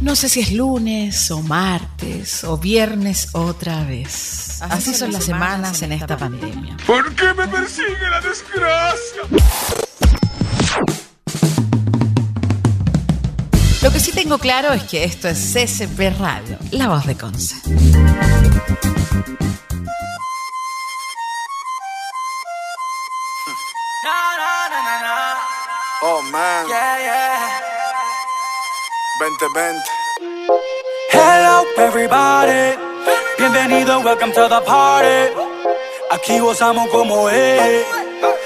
No sé si es lunes o martes o viernes otra vez. Así son las semanas en esta pandemia. ¿Por qué me persigue la desgracia? Lo que sí tengo claro es que esto es CCP Radio, la voz de Conce. Oh man. Yeah, yeah. 2020. Hello everybody. Bienvenido, welcome to the party. Aquí gozamos como es.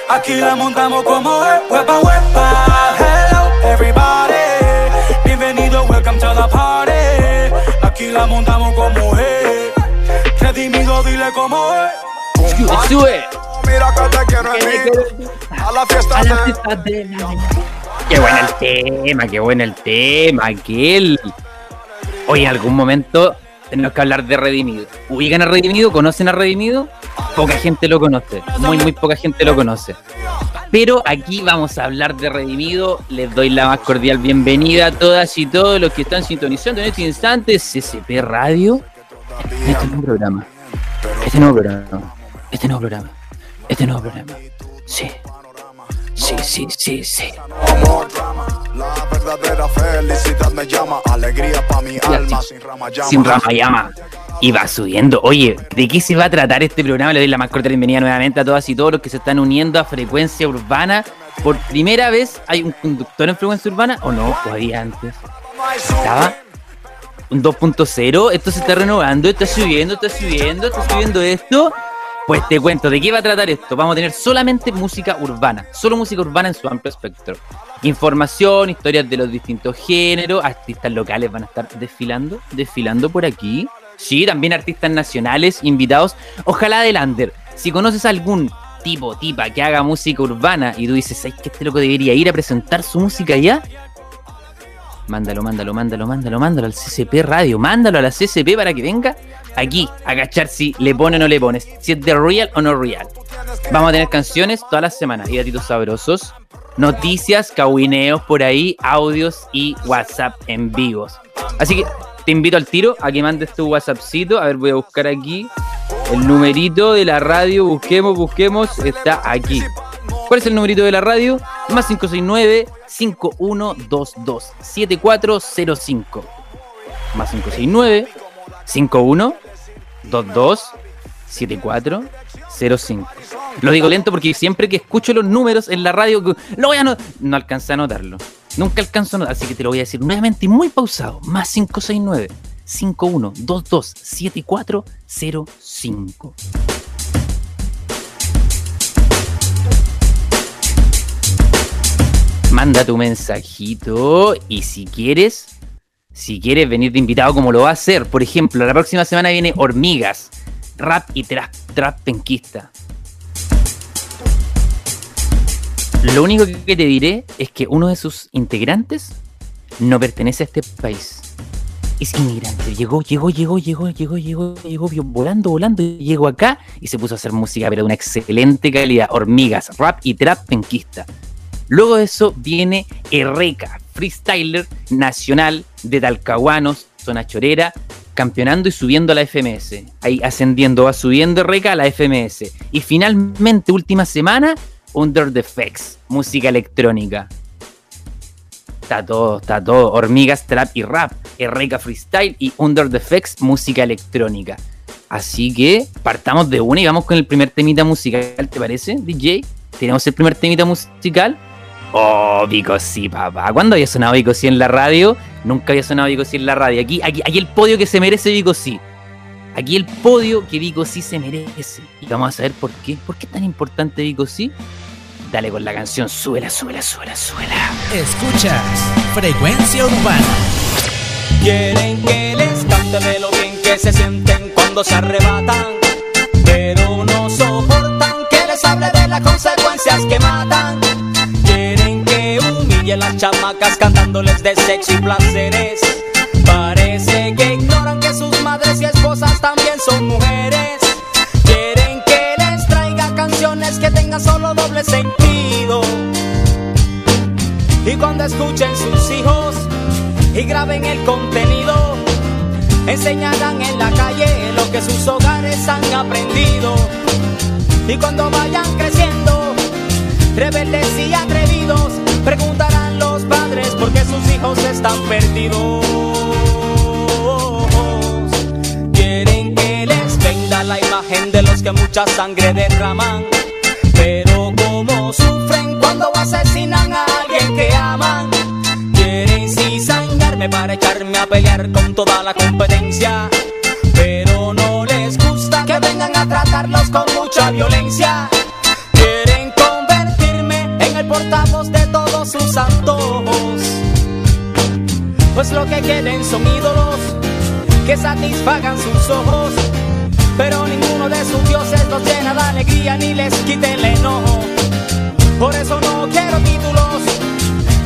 Aquí la montamos como es. Huepa, huepa. Hello everybody. Bienvenido, welcome to the party. Aquí la montamos como es. Redimido, dile como es. Sube. Mira que te quiero en mí. A la fiesta de Qué bueno el tema, qué bueno el tema, aquel. Hoy en algún momento tenemos que hablar de Redimido. ¿Ubican a Redimido? ¿Conocen a Redimido? Poca gente lo conoce, muy muy poca gente lo conoce. Pero aquí vamos a hablar de Redimido. Les doy la más cordial bienvenida a todas y todos los que están sintonizando en este instante CCP Radio. Este nuevo programa. Este nuevo programa. Este nuevo programa. Este nuevo programa. Sí. Sí, sí, sí, sí. Amor, drama. La verdadera felicidad me llama. Alegría pa' mi alma sin rama llama. Sin. Y va subiendo. Oye, ¿de qué se va a tratar este programa? Le doy la más corta bienvenida nuevamente a todas y todos los que se están uniendo a Frecuencia Urbana. Por primera vez, ¿hay un conductor en Frecuencia Urbana? ¿O no? ¿O había antes? ¿Estaba? ¿Un 2.0? Esto se está renovando, está subiendo, está subiendo, está subiendo esto. Pues te cuento, ¿de qué va a tratar esto? Vamos a tener solamente música urbana, solo música urbana en su amplio espectro. Información, historias de los distintos géneros, artistas locales van a estar desfilando, desfilando por aquí. Sí, también artistas nacionales, invitados. Ojalá de Lander. Si conoces a algún tipo, tipa que haga música urbana y tú dices, ¿sabes que este loco debería ir a presentar su música allá? Mándalo, mándalo, mándalo, mándalo, mándalo al CCP Radio, mándalo a la CCP para que venga aquí a cachar si le pone o no le pones, si es de real o no real. Vamos a tener canciones todas las semanas y datitos sabrosos, noticias, cahuineos por ahí, audios y WhatsApp en vivos. Así que te invito al tiro a que mandes tu WhatsAppcito. A ver, voy a buscar aquí el numerito de la radio. Busquemos, busquemos. Está aquí. ¿Cuál es el numerito de la radio? Más 569 5122 7405. Más 569 5122 7405. Lo digo lento porque siempre que escucho los números en la radio, lo voy a no, no alcancé a notarlo. Nunca alcanzo a notar, así que te lo voy a decir nuevamente y muy pausado. Más 569 5122 7405. Manda tu mensajito y si quieres, si quieres venir de invitado como lo va a hacer, por ejemplo, la próxima semana viene Hormigas, rap y trap, trap penquista. Lo único que te diré es que uno de sus integrantes no pertenece a este país. Es inmigrante. Llegó, llegó, llegó, llegó, llegó, llegó, llegó, volando, volando. Llegó acá y se puso a hacer música, pero de una excelente calidad. Hormigas, rap y trap penquista. Luego de eso viene Erreca, freestyler nacional de Talcahuanos, zona chorera, campeonando y subiendo a la FMS. Ahí ascendiendo, va subiendo Erreca a la FMS. Y finalmente, última semana, Under the Effects, música electrónica. Está todo, está todo. Hormigas, trap y rap. Erreca freestyle y Under the Effects, música electrónica. Así que partamos de una y vamos con el primer temita musical, ¿te parece, DJ? ¿Tenemos el primer temita musical? Oh, Vico sí, papá. ¿Cuándo había sonado Vico sí en la radio? Nunca había sonado Vico sí en la radio. Aquí, aquí, aquí el podio que se merece Vico sí. Aquí el podio que Vico sí se merece. Y vamos a saber por qué. ¿Por qué es tan importante Vico sí? Dale con la canción, súbela, súbela, súbela, súbela. Escuchas Frecuencia Urbana. Quieren que les cante de lo bien que se sienten cuando se arrebatan, pero no soportan que les hable de las consecuencias que matan. Humille a las chamacas cantándoles de sexo y placeres. Parece que ignoran que sus madres y esposas también son mujeres. Quieren que les traiga canciones que tengan solo doble sentido. Y cuando escuchen sus hijos y graben el contenido. Enseñarán en la calle lo que sus hogares han aprendido. Y cuando vayan creciendo, rebeldes y atrevidos, preguntarán están perdidos. Quieren que les venda la imagen de los que mucha sangre derraman. Pero como sufren cuando asesinan a alguien que aman. Quieren cizañarme para echarme a pelear con toda la competencia. Pero no les gusta que vengan a tratarlos con mucha violencia. Son ídolos que satisfagan sus ojos. Pero ninguno de sus dioses los llena de alegría ni les quite el enojo. Por eso no quiero títulos,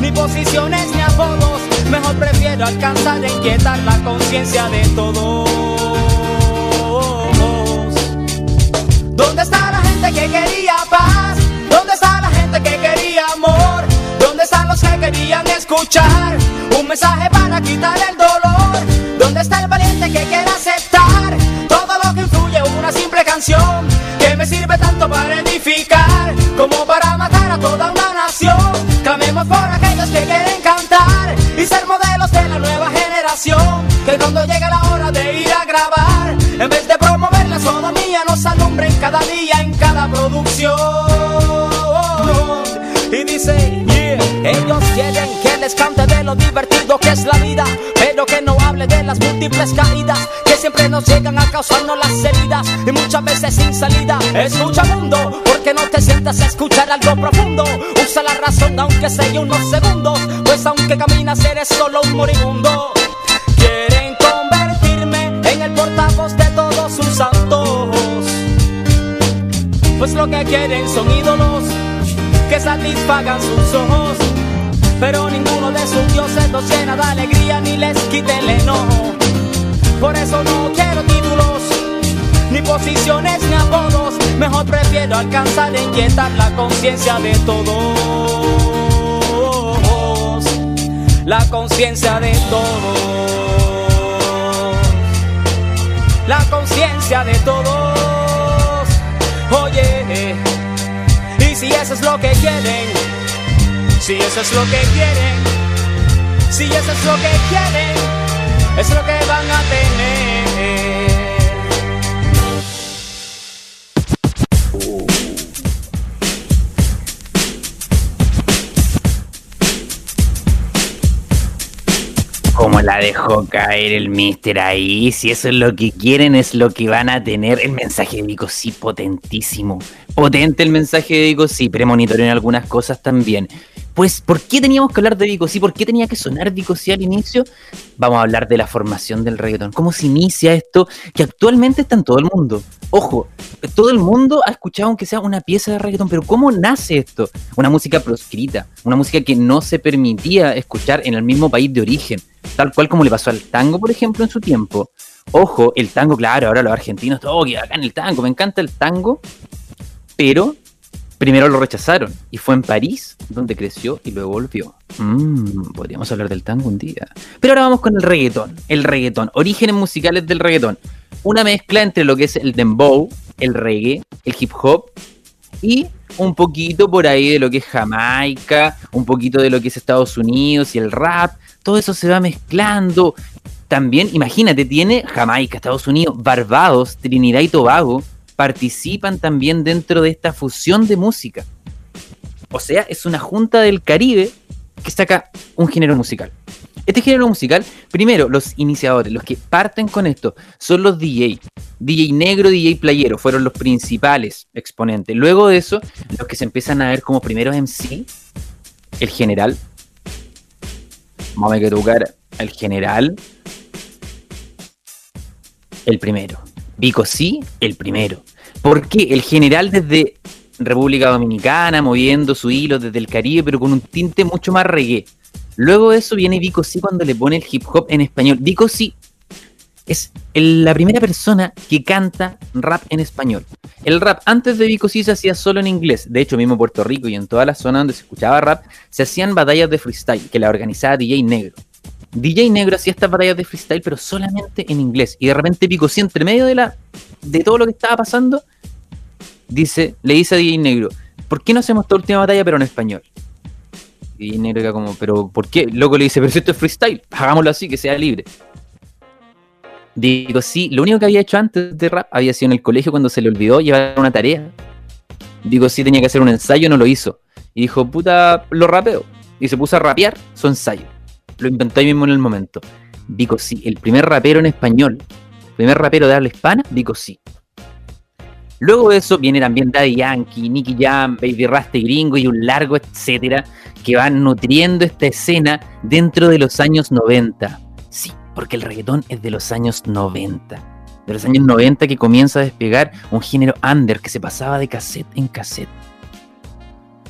ni posiciones, ni apodos. Mejor prefiero alcanzar e inquietar la conciencia de todos. ¿Dónde está la gente que quería paz? ¿Dónde está la gente que quería amor? ¿Dónde están los que querían escuchar un mensaje para quitar el dolor? ¿Dónde está el valiente que quiere aceptar todo lo que influye una simple canción que me sirve tanto para edificar como para matar a toda una nación? Clamemos por aquellos que quieren cantar y ser modelos de la nueva generación que cuando llegue la hora de ir a grabar en vez de promover la sodomía nos alumbren cada día en cada producción les cante de lo divertido que es la vida pero que no hable de las múltiples caídas que siempre nos llegan a causarnos las heridas y muchas veces sin salida. Escucha mundo porque no te sientas a escuchar algo profundo. Usa la razón aunque sea unos segundos pues aunque caminas eres solo un moribundo. Quieren convertirme en el portavoz de todos sus antojos pues lo que quieren son ídolos que satisfagan sus ojos. Pero ninguno de sus dioses los llena de alegría ni les quite el enojo. Por eso no quiero títulos, ni posiciones, ni apodos. Mejor prefiero alcanzar e inquietar la conciencia de todos. La conciencia de todos. La conciencia de todos. Oye, y si eso es lo que quieren, si eso es lo que quieren, si eso es lo que quieren, es lo que van a tener. Como la dejó caer el mister ahí. Si eso es lo que quieren, es lo que van a tener. El mensaje de Vico sí, potentísimo. Potente el mensaje de Vico sí, premonitorio en algunas cosas también. Pues, ¿por qué teníamos que hablar de Vico sí? ¿Por qué tenía que sonar Vico sí al inicio? Vamos a hablar de la formación del reggaetón. ¿Cómo se inicia esto? Que actualmente está en todo el mundo. Ojo, todo el mundo ha escuchado aunque sea una pieza de reggaetón, pero ¿cómo nace esto? Una música proscrita, una música que no se permitía escuchar en el mismo país de origen, tal cual como le pasó al tango, por ejemplo, en su tiempo. Ojo, el tango, claro, ahora los argentinos, todo que acá en el tango, me encanta el tango, pero primero lo rechazaron y fue en París donde creció y luego volvió. Mm, podríamos hablar del tango un día. Pero ahora vamos con el reggaetón. El reggaetón, orígenes musicales del reggaetón. Una mezcla entre lo que es el dembow, el reggae, el hip hop y un poquito por ahí de lo que es Jamaica, un poquito de lo que es Estados Unidos y el rap. Todo eso se va mezclando. También, imagínate, tiene Jamaica, Estados Unidos, Barbados, Trinidad y Tobago participan también dentro de esta fusión de música. O sea, es una junta del Caribe que saca un género musical. Este género musical, primero, los iniciadores, los que parten con esto, son los DJ. DJ negro, DJ playero, fueron los principales exponentes. Luego de eso, los que se empiezan a ver como primeros MC, el general. Vamos a tocar al general. El primero. Vico sí, el primero. ¿Por qué? El general desde República Dominicana, moviendo su hilo desde el Caribe, pero con un tinte mucho más reggae. Luego de eso viene Vico sí cuando le pone el hip hop en español. Vico sí es la primera persona que canta rap en español. El rap antes de Vico sí se hacía solo en inglés. De hecho, mismo en Puerto Rico y en toda la zona donde se escuchaba rap, se hacían batallas de freestyle que la organizaba DJ Negro. DJ Negro hacía estas batallas de freestyle, pero solamente en inglés. Y de repente Pico sí, entre medio de la de todo lo que estaba pasando, dice, le dice a DJ Negro, ¿por qué no hacemos esta última batalla pero en español? Y Negro era como, pero ¿por qué? Loco le dice, pero si esto es freestyle, hagámoslo así, que sea libre. Digo, sí, lo único que había hecho antes de rap había sido en el colegio cuando se le olvidó llevar una tarea. Digo, sí, tenía que hacer un ensayo, no lo hizo. Y dijo, puta, lo rapeo. Y se puso a rapear su ensayo. Lo inventó ahí mismo en el momento. Digo, sí, el primer rapero en español, primer rapero de habla hispana, Digo, sí. Luego de eso viene también Daddy Yankee, Nicky Jam, Baby Rasta y Gringo y un largo etcétera que van nutriendo esta escena dentro de los años 90. Sí, porque el reggaetón es de los años 90. De los años 90 que comienza a despegar un género under que se pasaba de cassette en cassette.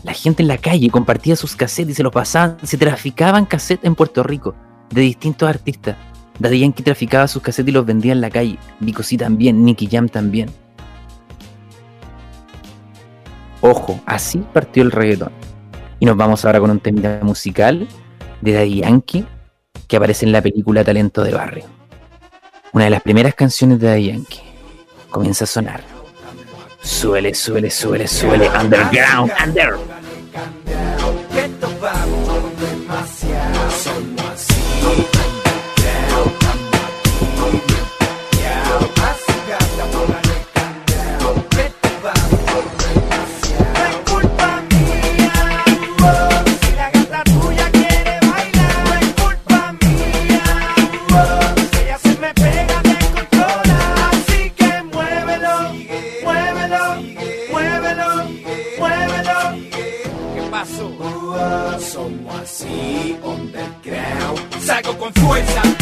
La gente en la calle compartía sus cassettes y se los pasaban, se traficaban cassettes en Puerto Rico de distintos artistas. Daddy Yankee traficaba sus cassettes y los vendía en la calle. Vico sí también, Nicky Jam también. Ojo, así partió el reggaetón. Y nos vamos ahora con un tema musical de Daddy Yankee que aparece en la película Talento de Barrio. Una de las primeras canciones de Daddy Yankee comienza a sonar. Suele, suele, suele, suele, underground, under. cambiar. Salgo con fuerza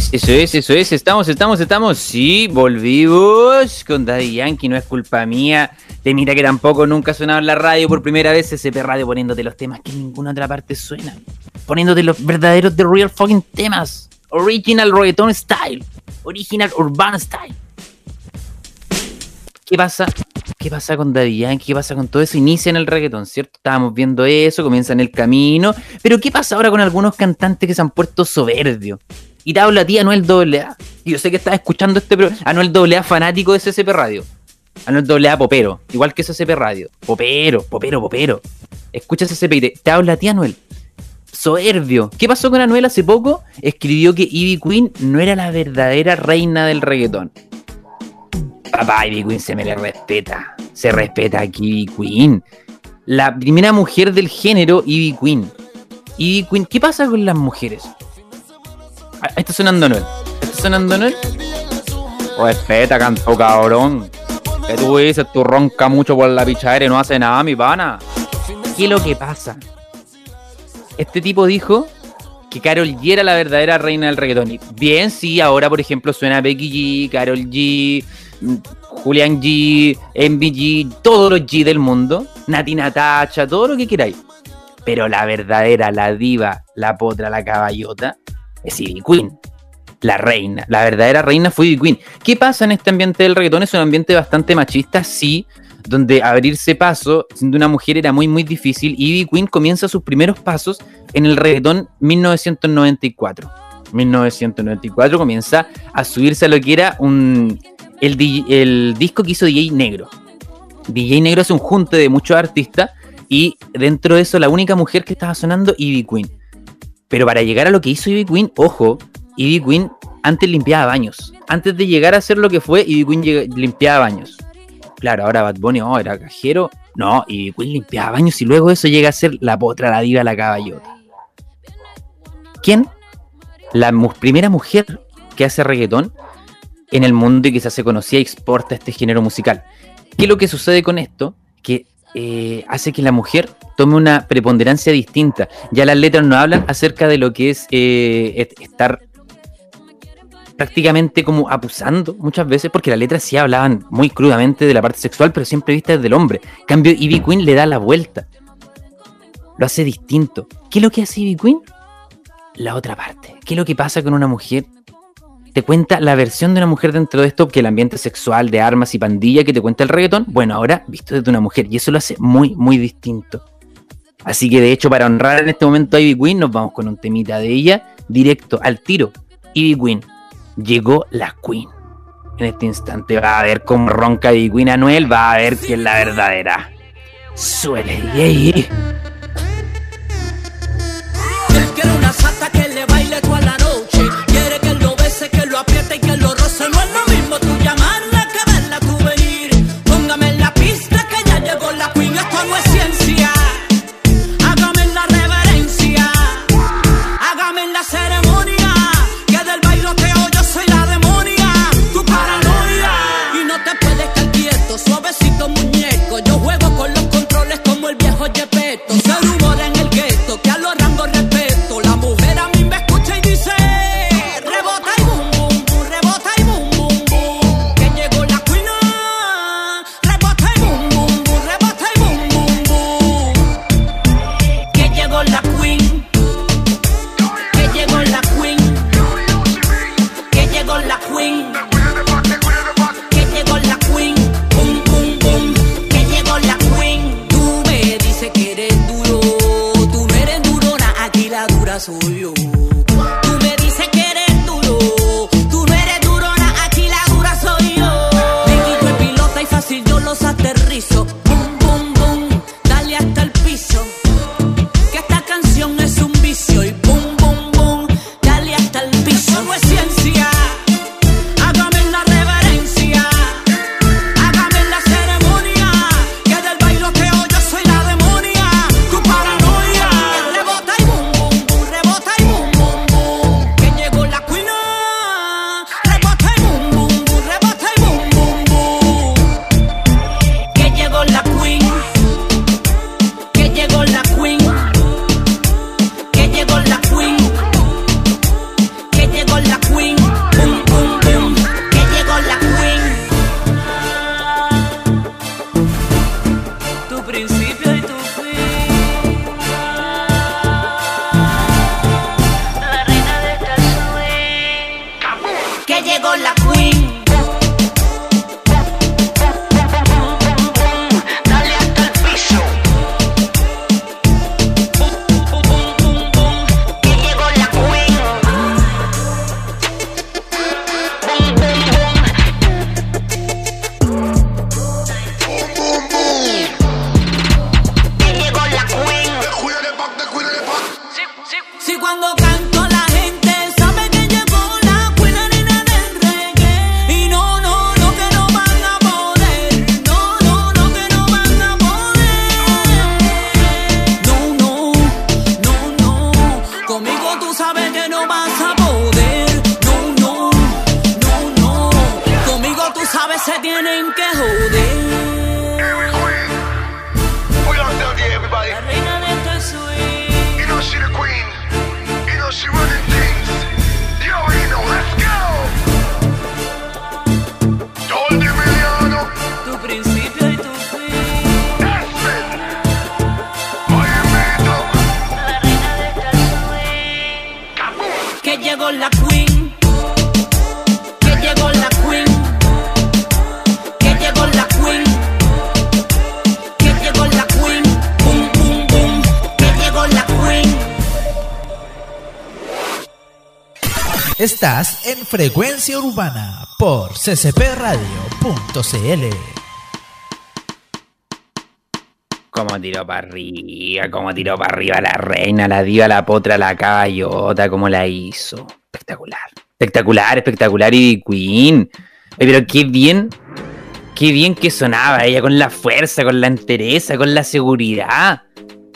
es, eso es, eso es. Estamos, estamos, estamos. Sí, volvimos con Daddy Yankee. No es culpa mía. Te mira que tampoco nunca ha sonado en la radio por primera vez SP Radio poniéndote los temas que en ninguna otra parte suenan. Poniéndote los verdaderos The Real Fucking temas. Original Reggaeton Style. Original Urban Style. ¿Qué pasa? ¿Qué pasa con Daddy Yankee? ¿Qué pasa con todo eso? Inicia en el reggaetón, ¿cierto? Estábamos viendo eso, comienza en el camino. Pero ¿qué pasa ahora con algunos cantantes que se han puesto soberbios? Y te habla a ti Anuel AA. Y yo sé que estás escuchando este programa. Anuel AA fanático de SCP Radio. Anuel AA popero. Igual que SCP Radio. Popero, popero, popero. Escucha SCP y te, te habla a ti Anuel. Soberbio. ¿Qué pasó con Anuel hace poco? Escribió que Ivy Queen no era la verdadera reina del reggaetón. Papá, Ivy Queen se me le respeta. Se respeta aquí Ivy Queen. La primera mujer del género, Ivy Queen. Ivy Queen, ¿qué pasa con las mujeres? Está sonando Anuel. ¿Está sonando Anuel? Respeta, canto cabrón. Que tú dices, tú ronca mucho por la pichadera y no hace nada, mi pana. ¿Qué es lo que pasa? Este tipo dijo que Carol G era la verdadera reina del reggaetón. Y bien, sí, ahora por ejemplo suena Becky G, Carol G, Julian G, MBG, todos los G del mundo, Nati Natacha, todo lo que queráis. Pero la verdadera, la diva, la potra, la caballota, es Ivy Queen. La reina, la verdadera reina fue Ivy Queen. ¿Qué pasa en este ambiente del reggaetón? Es un ambiente bastante machista, sí, donde abrirse paso siendo una mujer era muy, muy difícil. Ivy Queen comienza sus primeros pasos en el reggaetón 1994. 1994 comienza a subirse a lo que era un, el, el disco que hizo DJ Negro. DJ Negro es un junte de muchos artistas y dentro de eso la única mujer que estaba sonando, Ivy Queen. Pero para llegar a lo que hizo Ivy Queen, ojo, Ivy Queen antes limpiaba baños. Antes de llegar a ser lo que fue, Ivy Queen limpiaba baños. Claro, ahora Bad Bunny, oh, era cajero. No, Ivy Queen limpiaba baños y luego eso llega a ser la potra, la diva, la caballota. ¿Quién? La primera mujer que hace reggaetón en el mundo y que se hace conocida y exporta este género musical. ¿Qué es lo que sucede con esto? Que eh, hace que la mujer tome una preponderancia distinta. Ya las letras no hablan acerca de lo que es eh, estar prácticamente como abusando muchas veces, porque las letras sí hablaban muy crudamente de la parte sexual, pero siempre vista desde el hombre. En cambio, Ivy Queen le da la vuelta. Lo hace distinto. ¿Qué es lo que hace Ivy Queen? La otra parte. ¿Qué es lo que pasa con una mujer te cuenta la versión de una mujer dentro de esto, que el ambiente sexual de armas y pandilla que te cuenta el reggaetón, bueno, ahora visto desde una mujer, y eso lo hace muy, muy distinto. Así que de hecho, para honrar en este momento a Ivy Queen, nos vamos con un temita de ella, directo al tiro. Ivy Queen, llegó la Queen. En este instante va a ver cómo ronca Ivy Queen Anuel, va a ver quién es la verdadera. Suele. Él apriete y que lo roce. No es lo mismo tú llamarla que verla tú venir. Póngame en la pista que ya llegó la queen. Esto no es ciencia. Hágame la reverencia. Hágame la ceremonia. Que del bailoteo yo soy la demonia. Tu paranoia. Y no te puedes quedar quieto. Suavecito muñeco. Yo juego con los controles como el viejo Yepeto. Ser la Estás en Frecuencia Urbana por ccpradio.cl. Como tiró para arriba, como tiró para arriba la reina, la diva, la potra, la caballota, como la hizo. Espectacular. Espectacular, espectacular y Queen. Pero qué bien, qué bien que sonaba ella, con la fuerza, con la entereza, con la seguridad.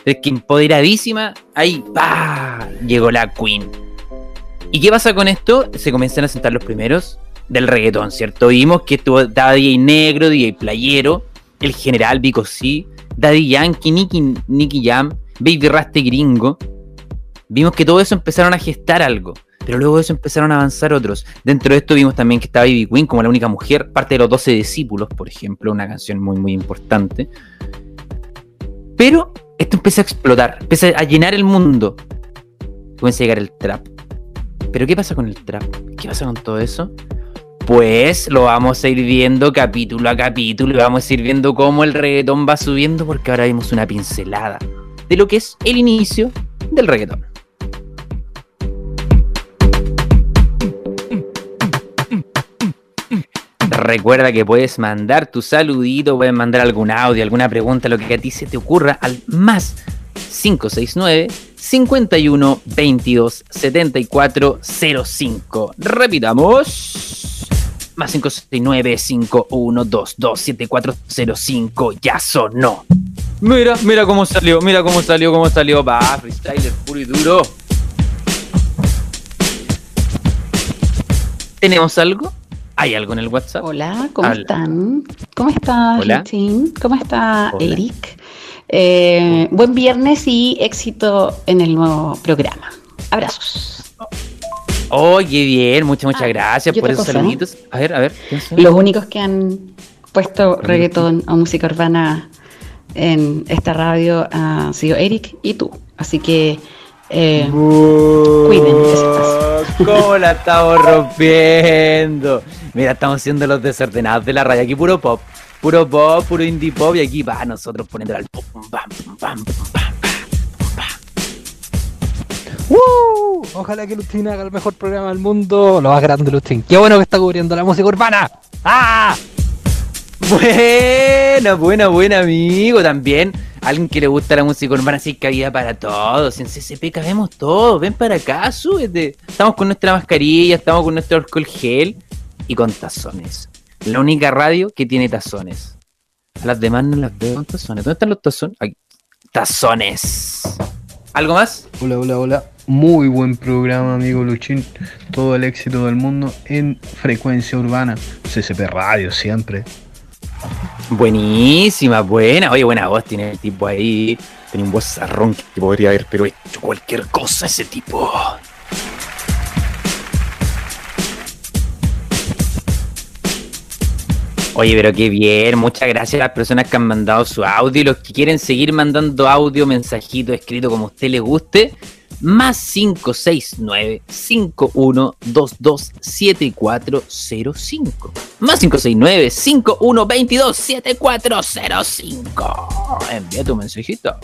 Es que empoderadísima, ahí, ¡pa! Llegó la Queen. ¿Y qué pasa con esto? Se comienzan a sentar los primeros del reggaetón, ¿cierto? Vimos que estuvo DJ Negro, DJ Playero, el General Vico C, Daddy Yankee, Nicky, Nicky Jam, Baby Raste Gringo. Vimos que todo eso empezaron a gestar algo, pero luego de eso empezaron a avanzar otros. Dentro de esto vimos también que estaba Baby Queen como la única mujer, parte de los 12 discípulos, por ejemplo, una canción muy, muy importante. Pero esto empieza a explotar, empieza a llenar el mundo. Comienza a llegar el trap. Pero ¿qué pasa con el trap? ¿Qué pasa con todo eso? Pues lo vamos a ir viendo capítulo a capítulo y vamos a ir viendo cómo el reggaetón va subiendo porque ahora vimos una pincelada de lo que es el inicio del reggaetón. Recuerda que puedes mandar tu saludito, puedes mandar algún audio, alguna pregunta, lo que a ti se te ocurra al más 569 51 22 74 05. Repitamos. Más 569 51 22 7405. Ya sonó. Mira, mira cómo salió, mira cómo salió, cómo salió. Va, freestyler puro y duro. ¿Tenemos algo? ¿Hay algo en el WhatsApp? Hola, ¿cómo Hola. están? ¿Cómo está Hola. Justin? ¿Cómo está Hola. Eric? Eh, buen viernes y éxito en el nuevo programa. Abrazos. Oye, bien, muchas, muchas Ah, gracias por esos cosa, saluditos. A ver, a ver. Los únicos que han puesto reggaetón o música urbana en esta radio han sido Eric y tú. Así que eh, cuiden. ¿Cómo la estamos rompiendo? Mira, estamos siendo los desordenados de la radio. Aquí puro pop, puro pop, puro indie pop. Y aquí va nosotros poniendo al pam, pum, pam, pum, pam. ¡Uh! Ojalá que Lustin haga el mejor programa del mundo. Lo más grande, Lustin. Qué bueno que está cubriendo la música urbana. ¡Ah! Buena, buena, buena, amigo. También alguien que le gusta la música urbana, así que había para todos. En CCP cabemos todos. Ven para acá, súbete. Estamos con nuestra mascarilla, estamos con nuestro alcohol gel y con tazones. La única radio que tiene tazones. A las demás no las veo con tazones. ¿Dónde están los tazones? Aquí. Tazones. ¿Algo más? Hola, hola, hola. Muy buen programa, amigo Luchín. Todo el éxito del mundo en frecuencia urbana. CCP Radio siempre. Buenísima, buena. Oye, buena voz tiene el tipo ahí. Tiene un vozarrón que podría haber, pero hecho cualquier cosa ese tipo. Oye, pero qué bien. Muchas gracias a las personas que han mandado su audio y los que quieren seguir mandando audio, mensajito escrito como a usted le guste. Más 569 5122 7405. Más 569 5122 7405. Envía tu mensajito.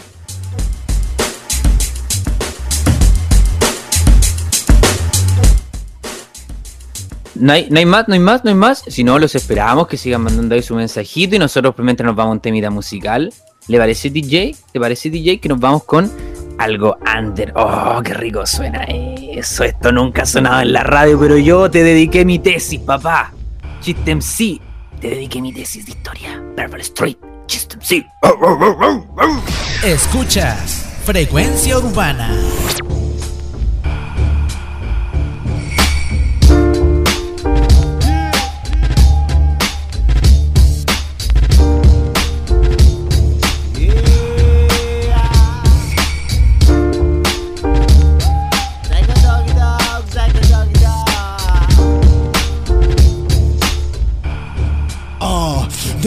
No hay, no hay más, no hay más, no hay más. Si no, los esperamos que sigan mandando ahí su mensajito y nosotros mientras nos vamos a un temita musical. ¿Le parece DJ? ¿Le parece DJ que nos vamos con algo under? Oh, qué rico suena eso. Esto nunca ha sonado en la radio, pero yo te dediqué mi tesis, papá. Chiste MC. Te dediqué mi tesis de historia. Purple Street. Chiste MC. Escuchas Frecuencia Urbana.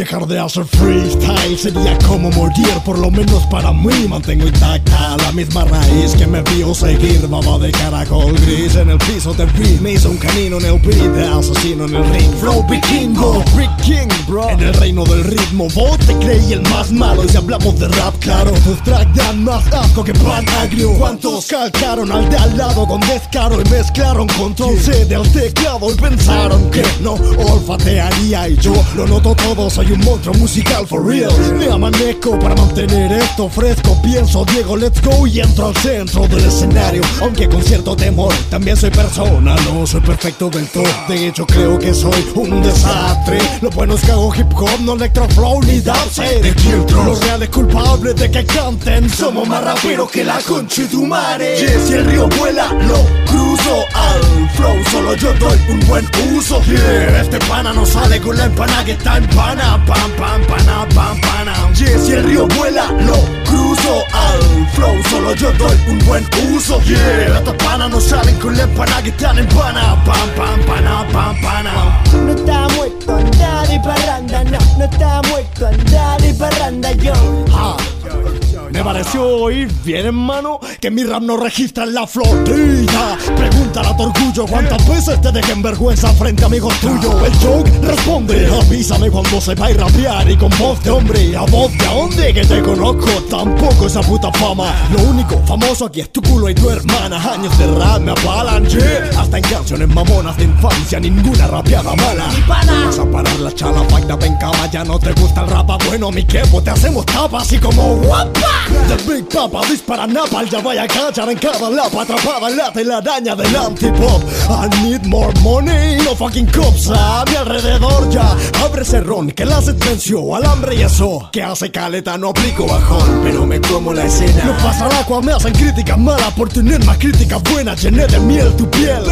Dejar de hacer freestyle sería como morir, por lo menos para mí mantengo intacta la misma raíz que me vio seguir. Baba de caracol gris en el piso del beat, me hizo un canino en el beat, de asesino en el ring. Flow vikingo, King, bro. En el reino del ritmo, vos te creí el más malo y si hablamos de rap, claro, tus tracks dan más asco que pan agrio. ¿Cuántos calcaron al de al lado con descaro y mezclaron control C del teclado y pensaron que no olfatearía y yo lo noto todo, soy un monstruo musical for real. Me amanezco para mantener esto fresco, pienso Diego, let's go y entro al centro del escenario, aunque con cierto temor, también soy persona, no soy perfecto del todo, de hecho creo que soy un desastre. Lo bueno es que hago hip hop, no electro flow ni dance. De Los reales culpables de que canten somos más raperos que la concha y tu madre. Yeah, si el río vuela, lo cruzo al flow, solo yo doy un buen uso. Yeah, este pana no sale con la empana que está en pana, pam, pam, pana, pam, pana. Yeah, si el río vuela, lo cruzo al flow, solo yo doy un buen uso. Yeah, este pana no salen con la empana que están en pana, pam, pam, pana, pam, pana. No está muerto, andar y parranda, no, no está muerto, andar y parranda yo. Ah, me pareció oír bien, hermano, que mi rap no registra en la flotilla. Pregúntale a tu orgullo cuántas veces te dejé en vergüenza frente a amigos tuyos. El joke responde, avísame cuando sepáis rapear y con voz de hombre. ¿A voz de dónde que te conozco? Tampoco esa puta fama. Lo único famoso aquí es tu culo y tu hermana. Años de rap me apalan, yeah. Hasta en canciones mamonas de infancia, ninguna rapeada mala. Vas a parar la chala, vaina, ven cama, ya no te gusta el rap. Bueno, mi quepo, te hacemos tapa así como guapa. Del Big Papa dispara napal, ya vaya a cachar en cada lapa atrapada en la telaraña del antipop. I need more money, no fucking cops a mi alrededor ya. Abre ron que la sed venció al hambre y eso. Que hace caleta, no aplico bajón, pero me como la escena. No pasa la agua, me hacen críticas malas por tener más críticas buenas. Llené de miel tu piel.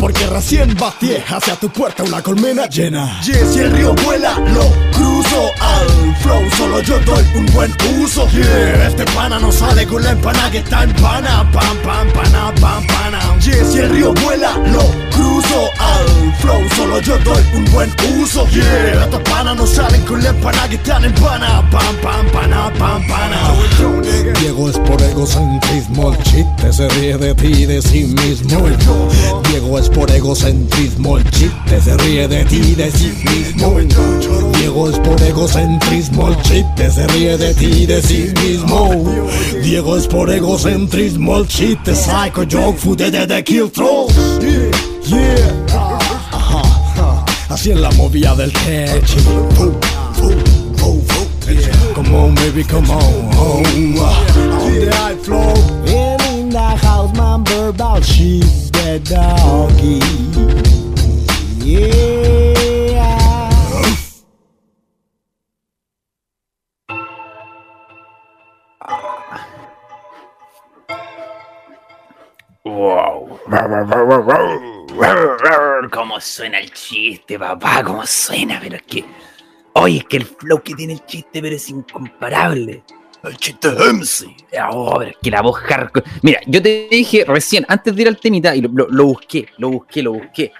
Porque recién batié hacia tu puerta una colmena llena. Yeah, si el río vuela, lo cruzo al flow. Solo yo doy un buen uso. Yeah, este pana no sale con la empana que está en pana. Pam, pam, pana, pam, pana. Yeah, si el río vuela, lo cruzo al flow. Solo yo doy un buen uso. Yeah, este pana no salen con la empana que están en pana. Pam, pam, pana, pam, pana. Diego es por egocentrismo, el chiste se ríe de ti y de sí mismo. Diego es por egocentrismo, el chiste se ríe de ti y de sí mismo. Diego es por egocentrismo, el chiste se ríe de ti de sí mismo. Diego es por egocentrismo, el chiste psycho joke food de the kill throw. Yeah, yeah. Ajá, ajá. Así es la movida del techo. Fu. Come on, baby, come on. Oh, on the high floor. And in the house, man, verbal shit, the doggy. Yeah. Wow. ¿Cómo suena el chiste, papá? ¿Cómo suena? Pero es que. Oye, es que el flow que tiene el chiste, pero es incomparable. El chiste MC. Oh, pero es que la voz hardcore. Mira, yo te dije recién, antes de ir al temita, y lo, lo- lo busqué, lo busqué, lo busqué.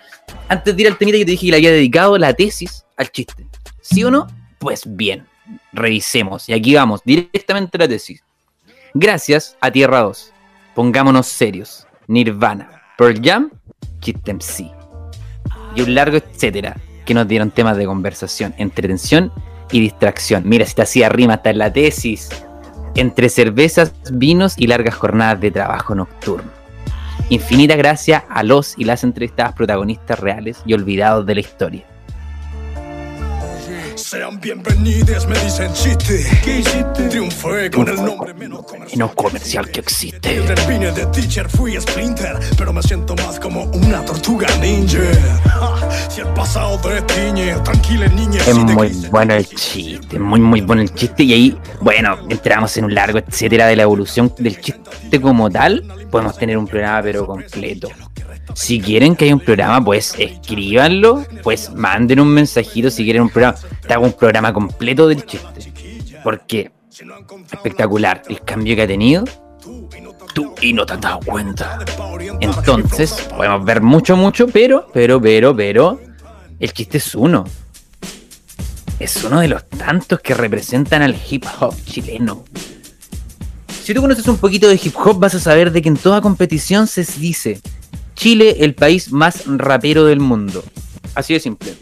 Antes de ir al temita, yo te dije que le había dedicado la tesis al chiste. ¿Sí o no? Pues bien, revisemos. Y aquí vamos, directamente a la tesis. Gracias a Tierra 2. Pongámonos serios. Nirvana, Pearl Jam, Chiste MC. Y un largo etcétera que nos dieron temas de conversación, entretención y distracción. Mira, si te hacía rima hasta en la tesis. Entre cervezas, vinos y largas jornadas de trabajo nocturno. Infinita gracias a los y las entrevistadas protagonistas reales y olvidados de la historia. Sean bienvenidos, me dicen chiste. ¿Qué hiciste? Triunfé con el nombre menos Menos comercial que existe. Vine de teacher, fui splinter, pero me siento más como una tortuga ninja. Ja, Si el pasado te tiñe, tranquila niña. Es muy bueno el chiste, muy muy bueno el chiste y ahí, bueno, entramos en un largo etcétera de la evolución del chiste como tal, podemos tener un programa pero completo. Si quieren que haya un programa, pues escríbanlo, pues manden un mensajito si quieren un programa. Te hago un programa completo del chiste. Porque espectacular el cambio que ha tenido. Tú y no te has dado cuenta. Entonces, podemos ver mucho, mucho, pero, pero, pero, pero, el chiste es uno. es uno de los tantos que representan al hip hop chileno. Si tú conoces un poquito de hip hop, vas a saber de que en toda competición se dice Chile el país más rapero del mundo. Así de simple.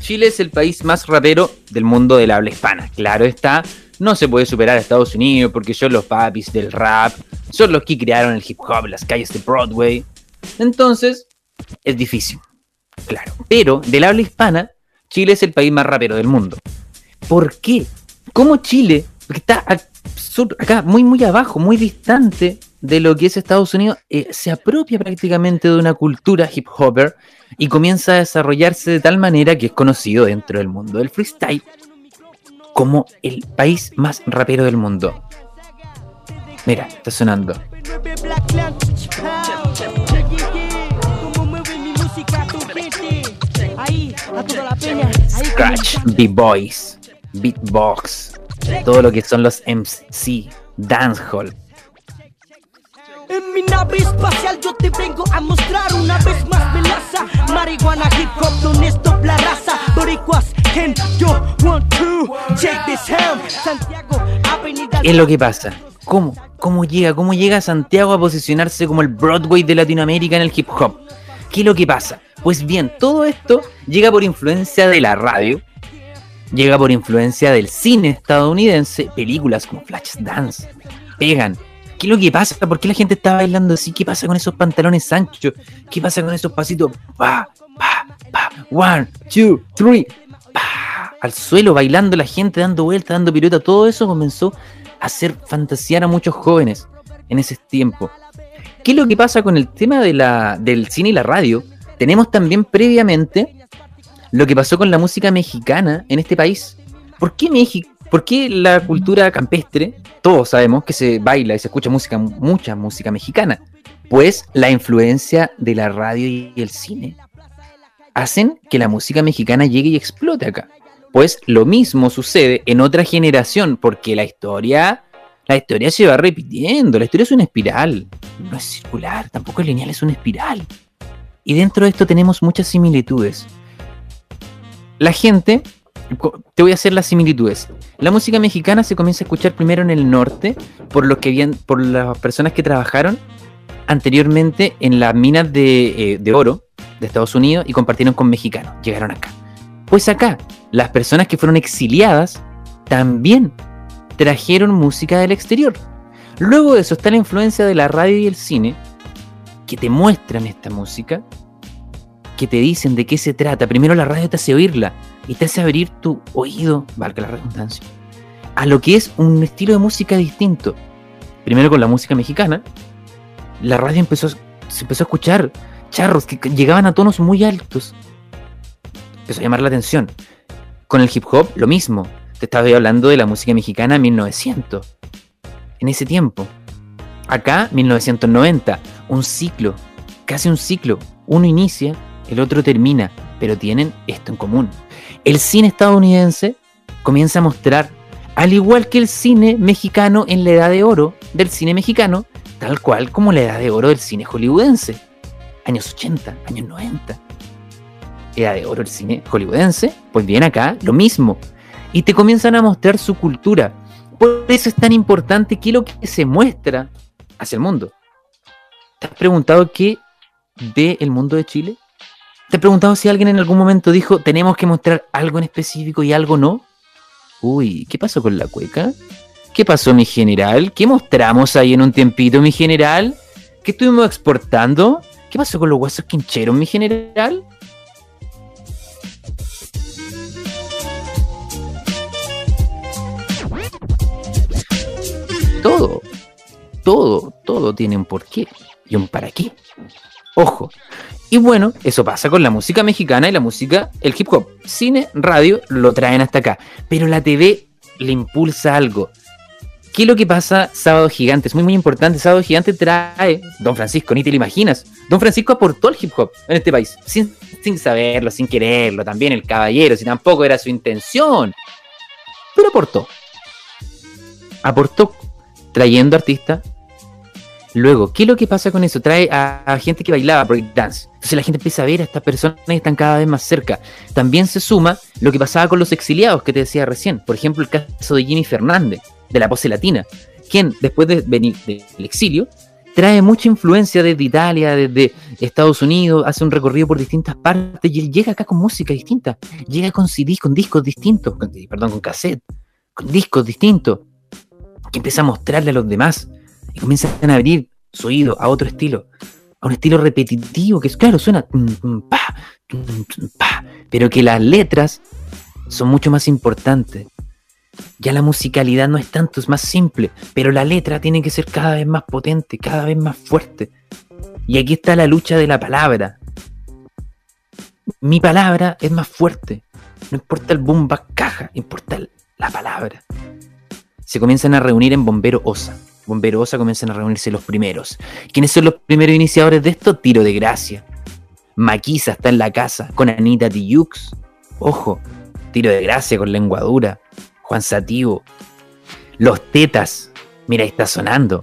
Chile es el país más rapero del mundo del habla hispana. Claro está, no se puede superar a Estados Unidos porque son los papis del rap, son los que crearon el hip hop, las calles de Broadway. Entonces, es difícil, claro. Pero del habla hispana, Chile es el país más rapero del mundo. ¿Por qué? ¿Cómo Chile, está acá muy muy abajo, muy distante de lo que es Estados Unidos, eh, se apropia prácticamente de una cultura hip hopper y comienza a desarrollarse de tal manera que es conocido dentro del mundo del freestyle como el país más rapero del mundo. Mira, está sonando. Scratch, B-Boys, Beatbox, todo lo que son los MC, Dancehall. En mi nave espacial yo te vengo a mostrar una vez más melaza Marihuana, hip hop, la raza Boricuas, yo want to check this Santiago, avenida ¿Qué es lo que pasa? ¿Cómo? ¿Cómo llega? ¿Cómo llega Santiago a posicionarse como el Broadway de Latinoamérica en el hip hop? ¿Qué es lo que pasa? Pues bien, todo esto llega por influencia de la radio, llega por influencia del cine estadounidense, películas como Flashdance, pegan. ¿Qué es lo que pasa? ¿Por qué la gente está bailando así? ¿Qué pasa con esos pantalones anchos? ¿Qué pasa con esos pasitos? Pa, pa, pa, one, two, three, pa, al suelo bailando la gente, dando vueltas, dando pirueta. Todo eso comenzó a hacer fantasear a muchos jóvenes en ese tiempo. ¿Qué es lo que pasa con el tema de la, del cine y la radio? Tenemos también previamente lo que pasó con la música mexicana en este país. ¿Por qué México? ¿Por qué la cultura campestre, todos sabemos que se baila y se escucha música, mucha música mexicana? Pues la influencia de la radio y el cine hacen que la música mexicana llegue y explote acá. Pues lo mismo sucede en otra generación, porque la historia, la historia se va repitiendo, la historia es una espiral, no es circular, tampoco es lineal, es una espiral. Y dentro de esto tenemos muchas similitudes. La gente, te voy a hacer las similitudes. La música mexicana se comienza a escuchar primero en el norte, por lo que bien, por las personas que trabajaron anteriormente en las minas de, eh, de oro de Estados Unidos y compartieron con mexicanos. Llegaron acá. Pues acá, las personas que fueron exiliadas también trajeron música del exterior. Luego de eso está la influencia de la radio y el cine, que te muestran esta música, que te dicen de qué se trata. Primero la radio te hace oírla y te hace abrir tu oído, valga la redundancia, a lo que es un estilo de música distinto. Primero con la música mexicana, la radio empezó, se empezó a escuchar charros que llegaban a tonos muy altos. Empezó a llamar la atención. Con el hip hop, lo mismo. Te estaba hablando de la música mexicana en 1900. En ese tiempo. Acá, 1990. Un ciclo. Casi un ciclo. Uno inicia, el otro termina. Pero tienen esto en común. El cine estadounidense comienza a mostrar, al igual que el cine mexicano en la edad de oro del cine mexicano, tal cual como la edad de oro del cine hollywoodense. Años 80, años 90. Edad de oro del cine hollywoodense, pues bien acá lo mismo. Y te comienzan a mostrar su cultura. Por eso es tan importante que lo que se muestra hacia el mundo. ¿Te has preguntado qué ve el mundo de Chile? ¿Te has preguntado si alguien en algún momento dijo tenemos que mostrar algo en específico y algo no? Uy, ¿qué pasó con la cueca? ¿Qué pasó, mi general? ¿Qué mostramos ahí en un tiempito, mi general? ¿Qué estuvimos exportando? ¿Qué pasó con los huesos quincheros, mi general? Todo, todo, todo tiene un porqué y un para qué. Ojo. Y bueno, eso pasa con la música mexicana y la música, el hip hop. Cine, radio, lo traen hasta acá. Pero la TV le impulsa algo. ¿Qué es lo que pasa Sábado Gigante? Es muy, muy importante. Sábado Gigante trae Don Francisco, ni te lo imaginas. Don Francisco aportó el hip hop en este país, sin, sin saberlo, sin quererlo. También el caballero, si tampoco era su intención. Pero aportó. Aportó trayendo artistas Luego, ¿qué es lo que pasa con eso? Trae a, gente que bailaba breakdance. Entonces la gente empieza a ver a estas personas que están cada vez más cerca. También se suma lo que pasaba con los exiliados que te decía recién. Por ejemplo, el caso de Jimmy Fernández, de la pose latina, quien después de venir del exilio, trae mucha influencia desde Italia, desde Estados Unidos, hace un recorrido por distintas partes y él llega acá con música distinta. Llega con CDs, con discos distintos, con- perdón, con cassette, con discos distintos, que empieza a mostrarle a los demás comienzan a abrir su oído a otro estilo, a un estilo repetitivo que, claro, suena pa, pero que las letras son mucho más importantes. Ya la musicalidad no es tanto, es más simple, pero la letra tiene que ser cada vez más potente, cada vez más fuerte. Y aquí está la lucha de la palabra. Mi palabra es más fuerte. No importa el boom caja, importa la palabra. Se comienzan a reunir en Bombero Osa. Bombero Osa comienzan a reunirse los primeros. ¿Quiénes son los primeros iniciadores de esto? Tiro de Gracia. Maquisa está en la casa con Anita Tijoux. Ojo, Tiro de Gracia con Lenguadura. Juan Sativo. Los Tetas. Mira, ahí está sonando.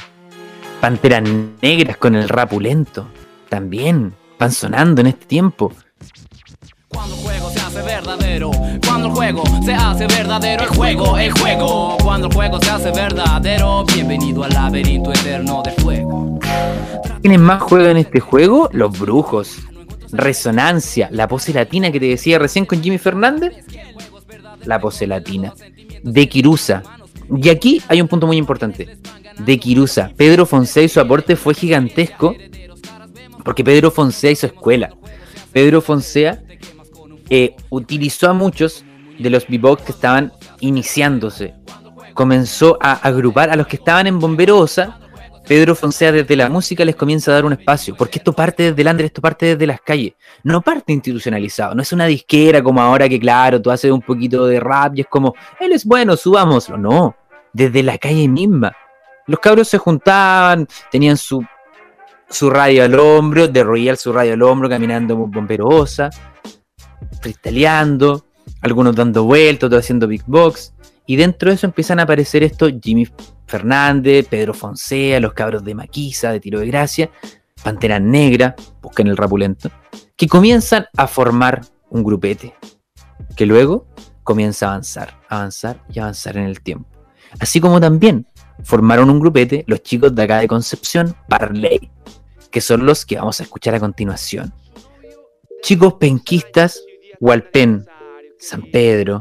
Panteras Negras con el rapulento. También van sonando en este tiempo. Cuando juego hace verdadero, cuando el juego se hace verdadero, el juego, el juego, cuando el juego se hace verdadero, bienvenido al laberinto eterno del fuego. ¿Quiénes más juegan este juego? Los brujos. Resonancia, la pose latina que te decía recién con Jimmy Fernández. La pose latina. De Kirusa. Y aquí hay un punto muy importante. De Kirusa. Pedro Fonsea y su aporte fue gigantesco. Porque Pedro Fonsea hizo escuela. Pedro Fonsea eh, utilizó a muchos de los bebops que estaban iniciándose. Comenzó a agrupar a los que estaban en Bombero Osa. Pedro Fonsea desde la música les comienza a dar un espacio, porque esto parte desde el esto parte desde las calles, no parte institucionalizado, no es una disquera como ahora que claro, tú haces un poquito de rap y es como, él es bueno, subámoslo, no, desde la calle misma. Los cabros se juntaban, tenían su, su radio al hombro, de Royal su radio al hombro, caminando por Bombero Osa, freestyleando, algunos dando vueltas, otros haciendo big box. Y dentro de eso empiezan a aparecer estos Jimmy Fernández, Pedro Fonsea, los cabros de Maquisa, de Tiro de Gracia, Pantera Negra, busquen el rapulento, que comienzan a formar un grupete, que luego comienza a avanzar, avanzar y avanzar en el tiempo. Así como también formaron un grupete los chicos de acá de Concepción, Parley, que son los que vamos a escuchar a continuación. Chicos penquistas, Hualpén, San Pedro,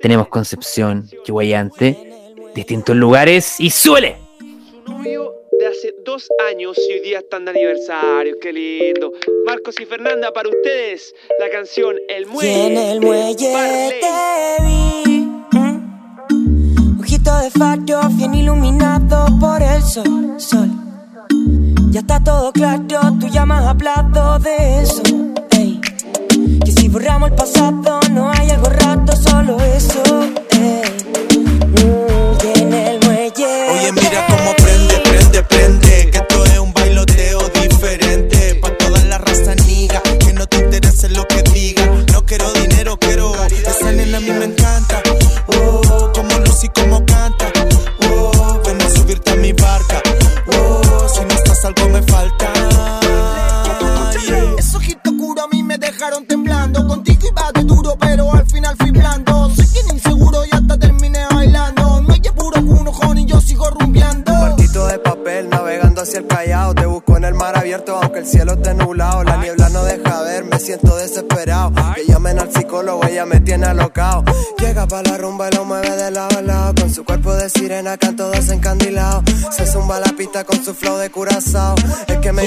tenemos Concepción, Chihuayante, distintos lugares y suele. novio de hace dos años y hoy día están de aniversario, qué lindo. Marcos y Fernanda, para ustedes, la canción El Y Muelle. en el muelle Parley. te vi. mm. Ojito de faro, bien iluminado por el sol, sol. Ya está todo claro, tú ya me has hablado de eso. Borramos el pasado, no hay algo rato, solo eso. La rumba y lo mueve de lado a lado. Con su cuerpo de sirena, canto desencandilado. Se zumba la pista con su flow de curazao. Es que me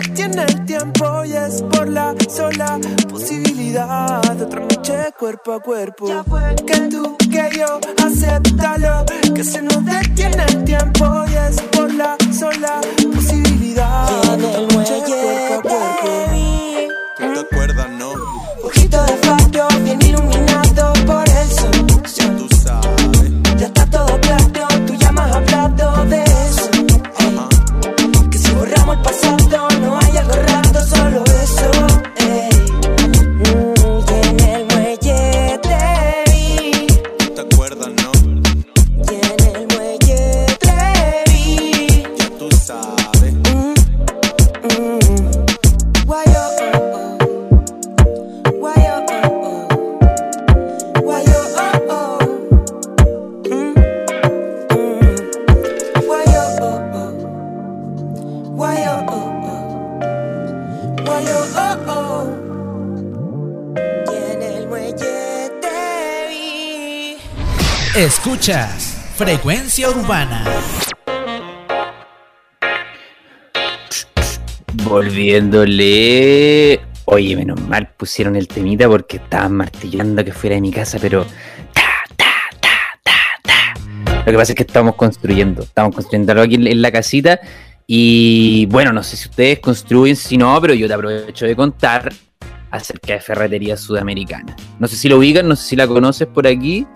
detiene el tiempo y es por la sola posibilidad de otra noche cuerpo a cuerpo. Ya fue que tú, que yo, acéptalo. Que se nos detiene el tiempo y es por la sola posibilidad Escuchas Frecuencia Urbana. Volviéndole. Oye, menos mal pusieron el temita porque estaban martillando que fuera de mi casa, pero. ta, ta, ta, ta, ta. Lo que pasa es que estamos construyendo. Estamos construyendo algo aquí en, la casita. Y bueno, no sé si ustedes construyen, si no, pero yo te aprovecho de contar acerca de Ferretería Sudamericana. No sé si lo ubican, no sé si la conoces por aquí.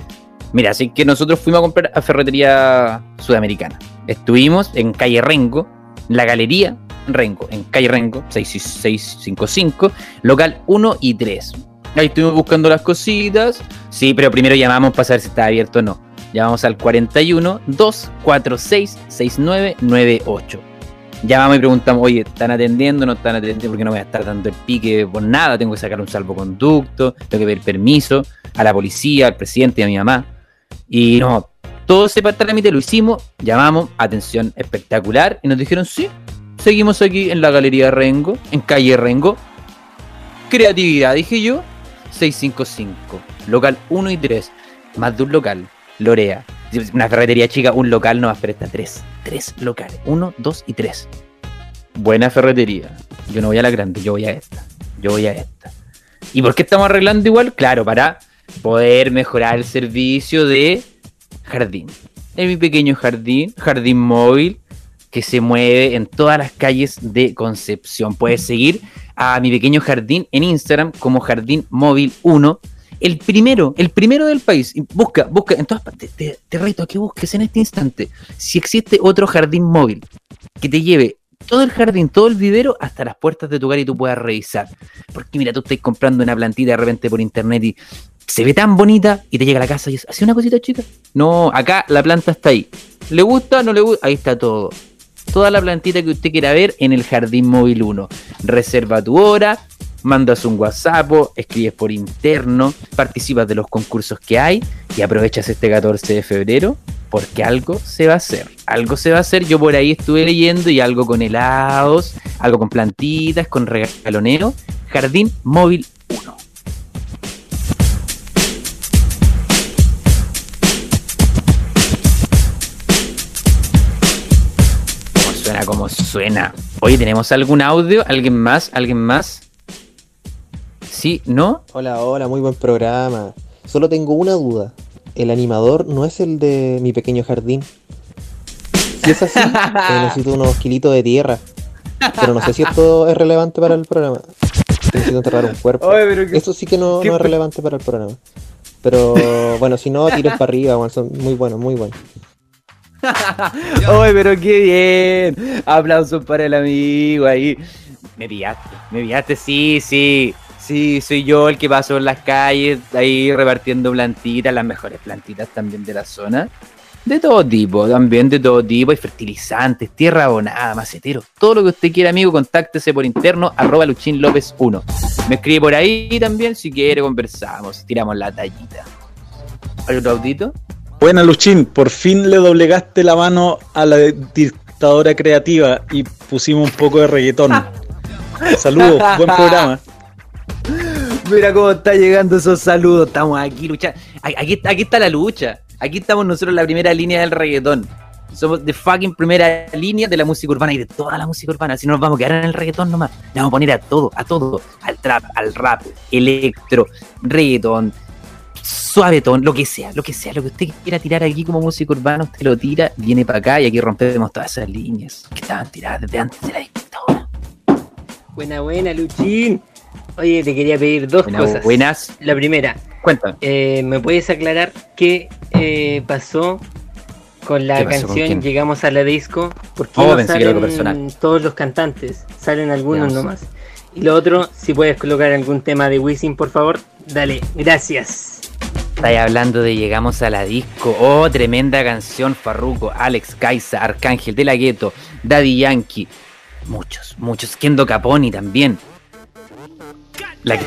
Mira, así que nosotros fuimos a comprar a Ferretería Sudamericana. Estuvimos en calle Rengo, en la galería Rengo, en calle Rengo, 6655, local 1 y 3. Ahí estuvimos buscando las cositas. Sí, pero primero llamamos para saber si está abierto o no. Llamamos al 41 246 6998. Llamamos y preguntamos, oye, ¿están atendiendo? ¿No están atendiendo? Porque no voy a estar dando el pique por nada. Tengo que sacar un salvoconducto, tengo que pedir permiso a la policía, al presidente y a mi mamá. Y no, todo ese trámite lo hicimos, llamamos, atención espectacular, y nos dijeron, sí, seguimos aquí en la Galería Rengo, en calle Rengo. Creatividad, dije yo, 655, local 1 y 3, más de un local, Lorea. Una ferretería chica, un local no más, pero está tres, tres locales, 1, 2 y 3. Buena ferretería. Yo no voy a la grande, yo voy a esta. Yo voy a esta. ¿Y por qué estamos arreglando igual? Claro, para poder mejorar el servicio de jardín. En mi pequeño jardín, jardín móvil, que se mueve en todas las calles de Concepción. Puedes seguir a mi pequeño jardín en Instagram como Jardín Móvil 1. El primero, el primero del país. Busca, busca, en todas partes. Te, te reto a que busques en este instante si existe otro jardín móvil que te lleve todo el jardín, todo el vivero hasta las puertas de tu hogar y tú puedas revisar. Porque mira, tú estás comprando una plantita de repente por internet y se ve tan bonita y te llega a la casa y es, ¿hace una cosita chica? No, acá la planta está ahí. ¿Le gusta? ¿No le gusta? Ahí está todo. Toda la plantita que usted quiera ver en el Jardín Móvil 1. Reserva tu hora, mandas un WhatsApp, escribes por interno, participas de los concursos que hay y aprovechas este 14 de febrero porque algo se va a hacer. Algo se va a hacer. Yo por ahí estuve leyendo y algo con helados, algo con plantitas, con regaloneo. Jardín Móvil 1. Suena? ¿Cómo suena? Oye, ¿tenemos algún audio? ¿Alguien más? ¿Alguien más? ¿Sí? ¿No? Hola, hola, muy buen programa. Solo tengo una duda. ¿El animador no es el de mi pequeño jardín? Si es así, eh, necesito unos kilitos de tierra. Pero no sé si esto es relevante para el programa. Necesito enterrar un cuerpo. Oye, pero Eso sí que no, es relevante para el programa. Pero bueno, si no, tiros para arriba, son muy buenos, muy buenos. ¡Ay, pero qué bien! Aplausos para el amigo ahí. Me pillaste, me pillaste, sí, sí. Sí, soy yo el que paso en las calles ahí repartiendo plantitas, las mejores plantitas también de la zona. De todo tipo, también de todo tipo, hay fertilizantes, tierra abonada, macetero, todo lo que usted quiera, amigo, contáctese por interno, arroba Luchín López 1. Me escribe por ahí también, si quiere conversamos, tiramos la tallita. ¿Hay otro audito? Buena Luchín, por fin le doblegaste la mano a la dictadora creativa y pusimos un poco de reggaetón. Saludos, buen programa. Mira cómo está llegando esos saludos. Estamos aquí luchando. Aquí, aquí está la lucha. Aquí estamos nosotros en la primera línea del reggaetón. Somos de fucking primera línea de la música urbana y de toda la música urbana. Si no nos vamos a quedar en el reggaetón nomás. Le vamos a poner a todo, a todo. Al trap, al rap, electro, reggaetón, suavetón, lo que sea, lo que sea, lo que usted quiera tirar aquí como música urbana, usted lo tira, viene para acá y aquí rompemos todas esas líneas que estaban tiradas desde antes de la dictadura. Buena, buena, Luchín. Oye, te quería pedir dos Buena, cosas. buenas. La primera, Cuéntame. eh, ¿me puedes aclarar qué eh, pasó con la ¿Qué pasó con canción? Llegamos a la disco? ¿Por qué Oh, no salen todos los cantantes? Salen algunos sé. nomás. Y lo otro, si puedes colocar algún tema de Wisin, por favor, dale, gracias. Estáis hablando de Llegamos a la Disco. Oh, tremenda canción. Farruko, Alex Kaisa, Arcángel de la Gueto, Daddy Yankee. Muchos, muchos. Kendo Caponi también. La que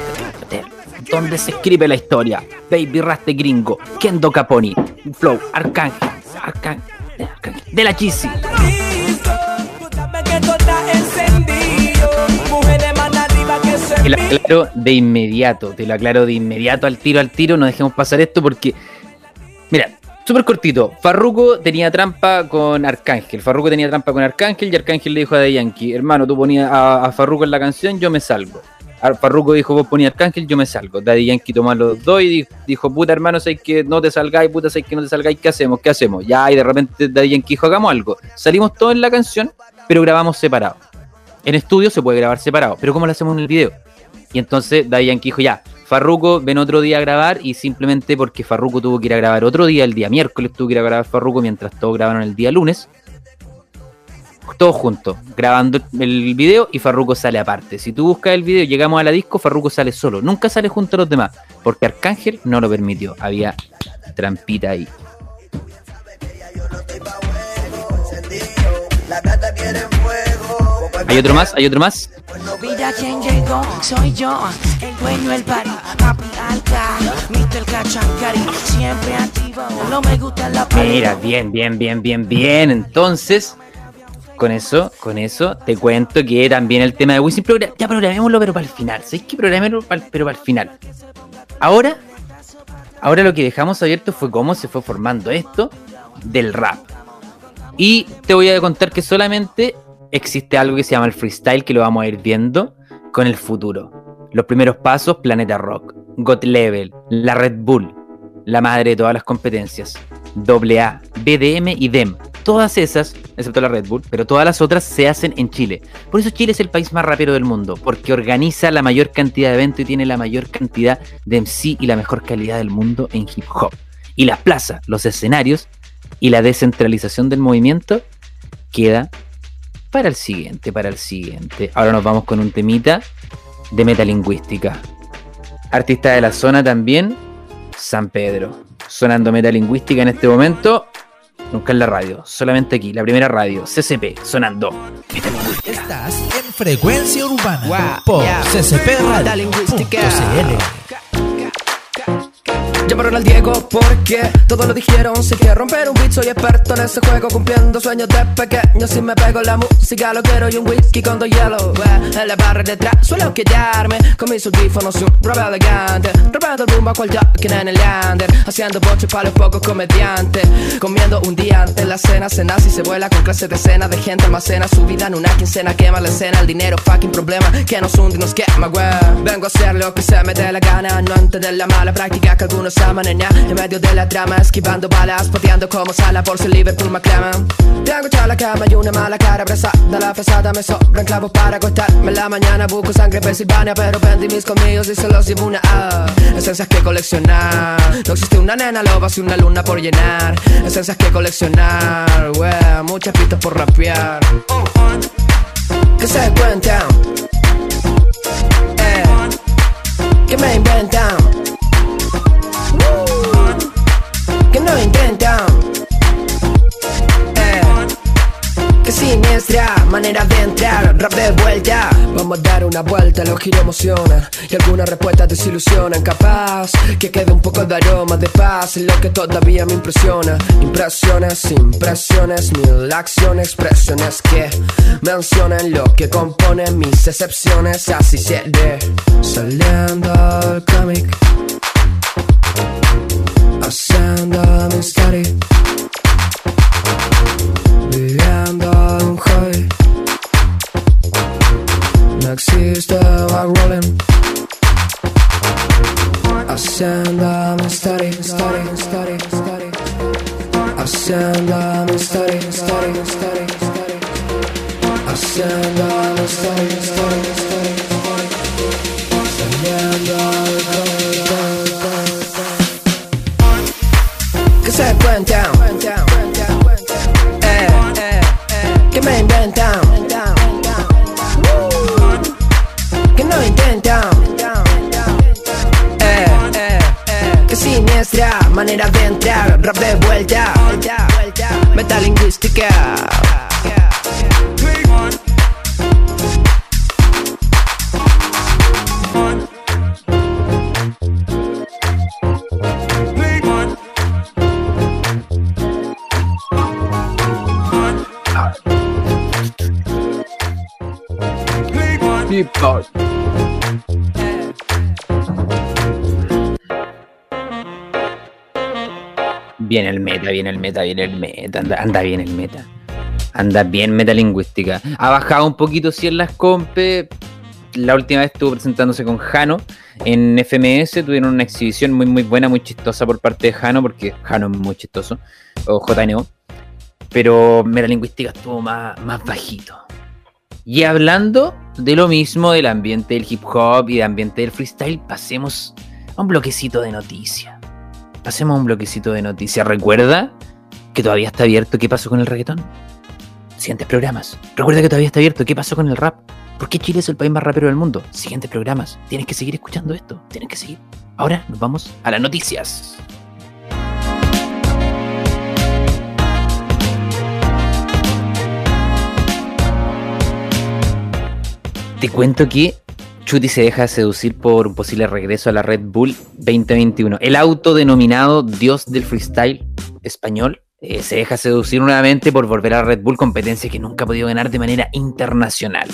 donde se escribe la historia. Baby Raste Gringo, Kendo Caponi, Flow, Arcángel, Arcángel, de la Chisi. Te lo aclaro de inmediato, te lo aclaro de inmediato al tiro al tiro, no dejemos pasar esto porque. Mira, súper cortito. Farruko tenía trampa con Arcángel. Farruko tenía trampa con Arcángel y Arcángel le dijo a The Yankee, hermano, tú ponías a, a Farruko en la canción, yo me salgo. Ar- Farruko dijo, vos ponías Arcángel, yo me salgo. Daddy Yankee tomó a los dos y di- dijo, puta hermano, sé que no te salgáis, puta, sé que no te salgáis, ¿qué hacemos? ¿Qué hacemos? Ya, y de repente Daddy Yankee dijo, hagamos algo. Salimos todos en la canción, pero grabamos separados. En estudio se puede grabar separado, pero ¿cómo lo hacemos en el video? Y entonces Daddy Yankee dijo, ya, Farruko ven otro día a grabar y simplemente porque Farruko tuvo que ir a grabar otro día, el día miércoles tuvo que ir a grabar Farruko mientras todos grabaron el día lunes. Todos juntos, grabando el video y Farruko sale aparte. Si tú buscas el video llegamos a la disco, Farruko sale solo, nunca sale junto a los demás, porque Arcángel no lo permitió, había trampita ahí. ¿Hay otro más? ¿Hay otro más? Mira quién llegó, soy yo, el dueño del party, papi alta, Mr. Cachancari, siempre activo, no me gusta la Mira, bien, bien, bien, bien, bien. Entonces, con eso, con eso, te cuento que también el tema de Wisin, ya programémoslo, pero para el final. ¿Sabéis que programémoslo, pero para el final? Ahora, ahora lo que dejamos abierto fue cómo se fue formando esto del rap. Y te voy a contar que solamente existe algo que se llama el freestyle, que lo vamos a ir viendo con el futuro. Los primeros pasos, Planeta Rock, God Level, la Red Bull, la madre de todas las competencias, AA, BDM y DEM. Todas esas, excepto la Red Bull, pero todas las otras se hacen en Chile. Por eso Chile es el país más rapero del mundo, porque organiza la mayor cantidad de eventos y tiene la mayor cantidad de MC y la mejor calidad del mundo en hip hop. Y las plazas, los escenarios y la descentralización del movimiento queda para el siguiente, para el siguiente. Ahora nos vamos con un temita de metalingüística. Artista de la zona también, San Pedro. Sonando metalingüística en este momento, nunca en la radio, solamente aquí, la primera radio, CCP, sonando. Estás en Frecuencia Urbana Guau, por ya. ccpradio.cl. Llamaron al Diego porque todos lo dijeron. Sé que romper un beat soy experto en ese juego Cumpliendo sueños de pequeño. Si me pego la música lo quiero y un whisky con dos hielos. En la barra detrás suelo quedarme Con mis audífonos y un rap elegante. Robando el rumbo a cual jockey en el lander Haciendo boche para los pocos comediantes. Comiendo un día antes la cena Cena si se vuela con clases de cena De gente almacena. Su vida en una quincena Quema la escena, el dinero fucking problema Que nos hunde y nos quema, güey. Vengo a hacer lo que se me dé la gana No entender la mala práctica que algunos en medio de la trama, esquivando balas Pateando como sala por si Liverpool me aclaman Tengo ya la cama y una mala cara abrazada La fresada me sobran clavos para acostarme en la mañana Busco sangre Pensilvania Pero vendí mis colmillos y se los llevo una ah, Esencias que coleccionar No existe una nena loba si una luna por llenar Esencias que coleccionar wey, Muchas pistas por rapear Que se cuentan eh, Que me inventan Manera de entrar, rap de vuelta. Vamos a dar una vuelta, los giros emocionan y algunas respuestas desilusionan. Capaz que quede un poco de aroma de paz lo que todavía me impresiona. Impresiones, impresiones, mil acciones, expresiones que mencionan lo que compone mis excepciones. Así seré saliendo al cómic, haciendo mi story. No existe back rolling. Haciendo mi story, story, story, story Haciendo mi story, story, story, story Haciendo mi story, story, story, story Saliendo al Que se cuentan eh, manera de entrar, rap de vuelta, metalingüística. Viene el meta, viene el meta, viene el meta, anda, anda bien el meta. Anda bien metalingüística. Ha bajado un poquito si en las compes. La última vez estuvo presentándose con Jano en FMS. Tuvieron una exhibición muy muy buena, muy chistosa por parte de Jano, porque Jano es muy chistoso. O JNO. Pero metalingüística estuvo más, más bajito. Y hablando de lo mismo del ambiente del hip hop y del ambiente del freestyle, pasemos a un bloquecito de noticias. Pasemos a un bloquecito de noticias. Recuerda que todavía está abierto qué pasó con el reggaetón. Siguientes programas. Recuerda que todavía está abierto qué pasó con el rap. ¿Por qué Chile es el país más rapero del mundo? Siguientes programas. Tienes que seguir escuchando esto. Tienes que seguir. Ahora nos vamos a las noticias. Te cuento que Chuti se deja seducir por un posible regreso a la Red Bull 2021. El autodenominado dios del freestyle español eh, se deja seducir nuevamente por volver a Red Bull, competencia que nunca ha podido ganar de manera internacional.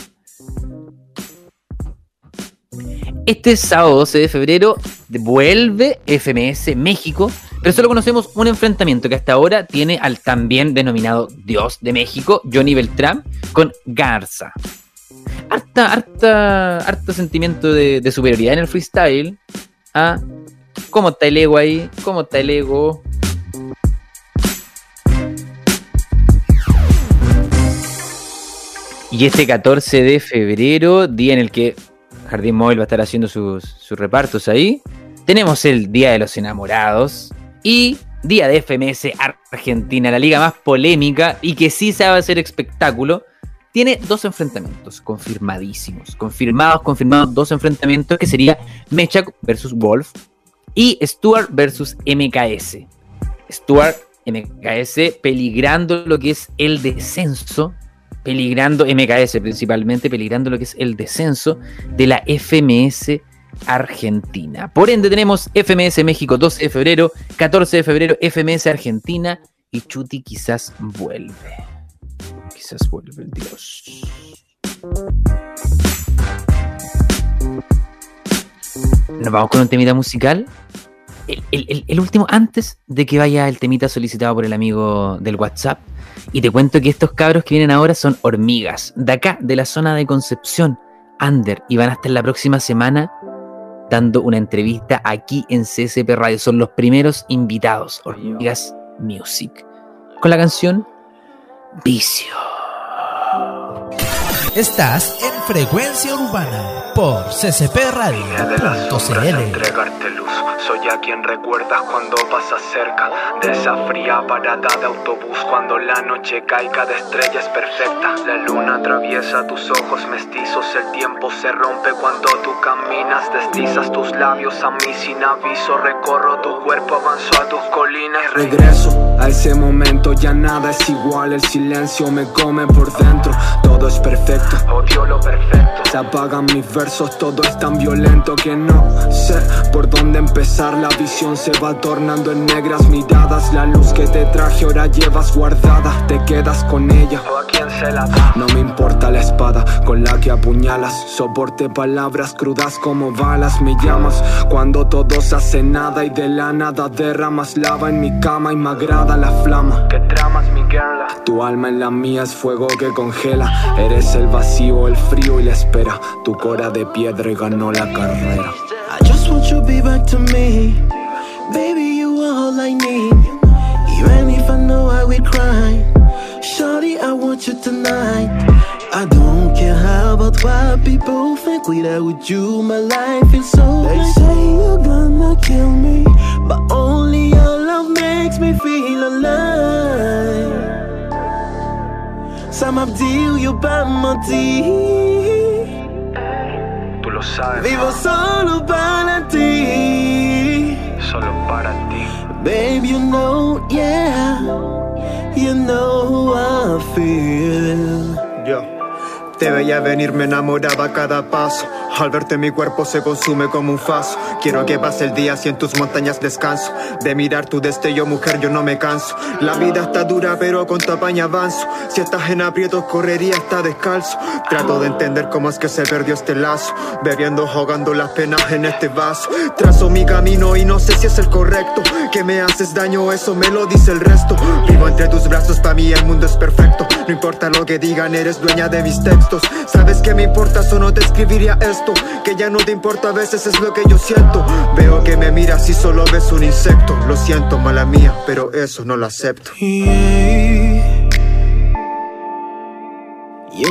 Este sábado 12 de febrero vuelve FMS México, pero solo conocemos un enfrentamiento que hasta ahora tiene al también denominado Dios de México, Johnny Beltrán, con Garza harta, harta, harta sentimiento de, de superioridad en el freestyle. ¿Ah? ¿Cómo está el ego ahí? ¿Cómo está el ego? Y este 14 de febrero, día en el que Jardín Móvil va a estar haciendo sus, sus repartos ahí, tenemos el Día de los Enamorados y Día de FMS Argentina, la liga más polémica y que sí sabe hacer espectáculo tiene dos enfrentamientos confirmadísimos. Confirmados, confirmados, dos enfrentamientos que sería Mechak versus Wolf y Stuart versus MKS. Stuart, MKS, peligrando lo que es el descenso, peligrando MKS principalmente, peligrando lo que es el descenso de la FMS Argentina. Por ende tenemos FMS México 12 de febrero, 14 de febrero FMS Argentina y Chuti quizás vuelve quizás vuelve el dios. Nos vamos con un temita musical. El, el- el- el último, antes de que vaya el temita solicitado por el amigo del WhatsApp. Y te cuento que estos cabros que vienen ahora son hormigas, de acá, de la zona de Concepción, Under, y van a estar la próxima semana dando una entrevista aquí en CSP Radio. Son los primeros invitados, Hormigas Music, con la canción Vicio. Estás en Frecuencia Urbana por CCP Radio.cl. entregarte luz. Soy a quien recuerdas cuando pasas cerca de esa fría parada de autobús. Cuando la noche caiga de estrellas perfecta. La luna atraviesa tus ojos mestizos. El tiempo se rompe cuando tú caminas. Deslizas tus labios a mí sin aviso. Recorro tu cuerpo, avanzo a tus colinas. y Regreso A ese momento ya nada es igual, el silencio me come por dentro. Todo es perfecto, odio lo perfecto. Se apagan mis versos, todo es tan violento que no sé por dónde empezar. La visión se va tornando en negras miradas. La luz que te traje ahora llevas guardada. Te quedas con ella o a quién se la da. No me importa la espada con la que apuñalas. Soporte palabras crudas como balas. Me llamas cuando todo se hace nada y de la nada derramas lava en mi cama y me agrada la flama. Que tramas mi girl. Tu alma en la mía es fuego que congela. Eres el vacío, el frío y la espera. Tu cora de piedra y ganó la carrera. I just want you to be back to me. Baby, you are all I need. Even if I know I will cry. Shorty, I want you tonight. I don't care how about what people think. Without you, my life is so. They say you're gonna kill me. But only your love makes me feel alive. My Tú lo sabes. Vivo solo para ti. Solo para ti. Babe, you know, yeah. You know how I feel. Te veía venir, me enamoraba cada paso. Al verte mi cuerpo se consume como un faso. Quiero que pase el día si en tus montañas descanso. De mirar tu destello, mujer, yo no me canso. La vida está dura, pero con tu apaña avanzo. Si estás en aprietos, correría hasta descalzo. Trato de entender cómo es que se perdió este lazo. Bebiendo, ahogando las penas en este vaso. Trazo mi camino y no sé si es el correcto. Que me haces daño, eso me lo dice el resto. Vivo entre tus brazos, para mí el mundo es perfecto. No importa lo que digan, eres dueña de mis textos. Sabes que me importa, eso no te escribiría esto. Que ya no te importa, a veces es lo que yo siento. Veo que me miras y solo ves un insecto. Lo siento, mala mía, pero eso no lo acepto. You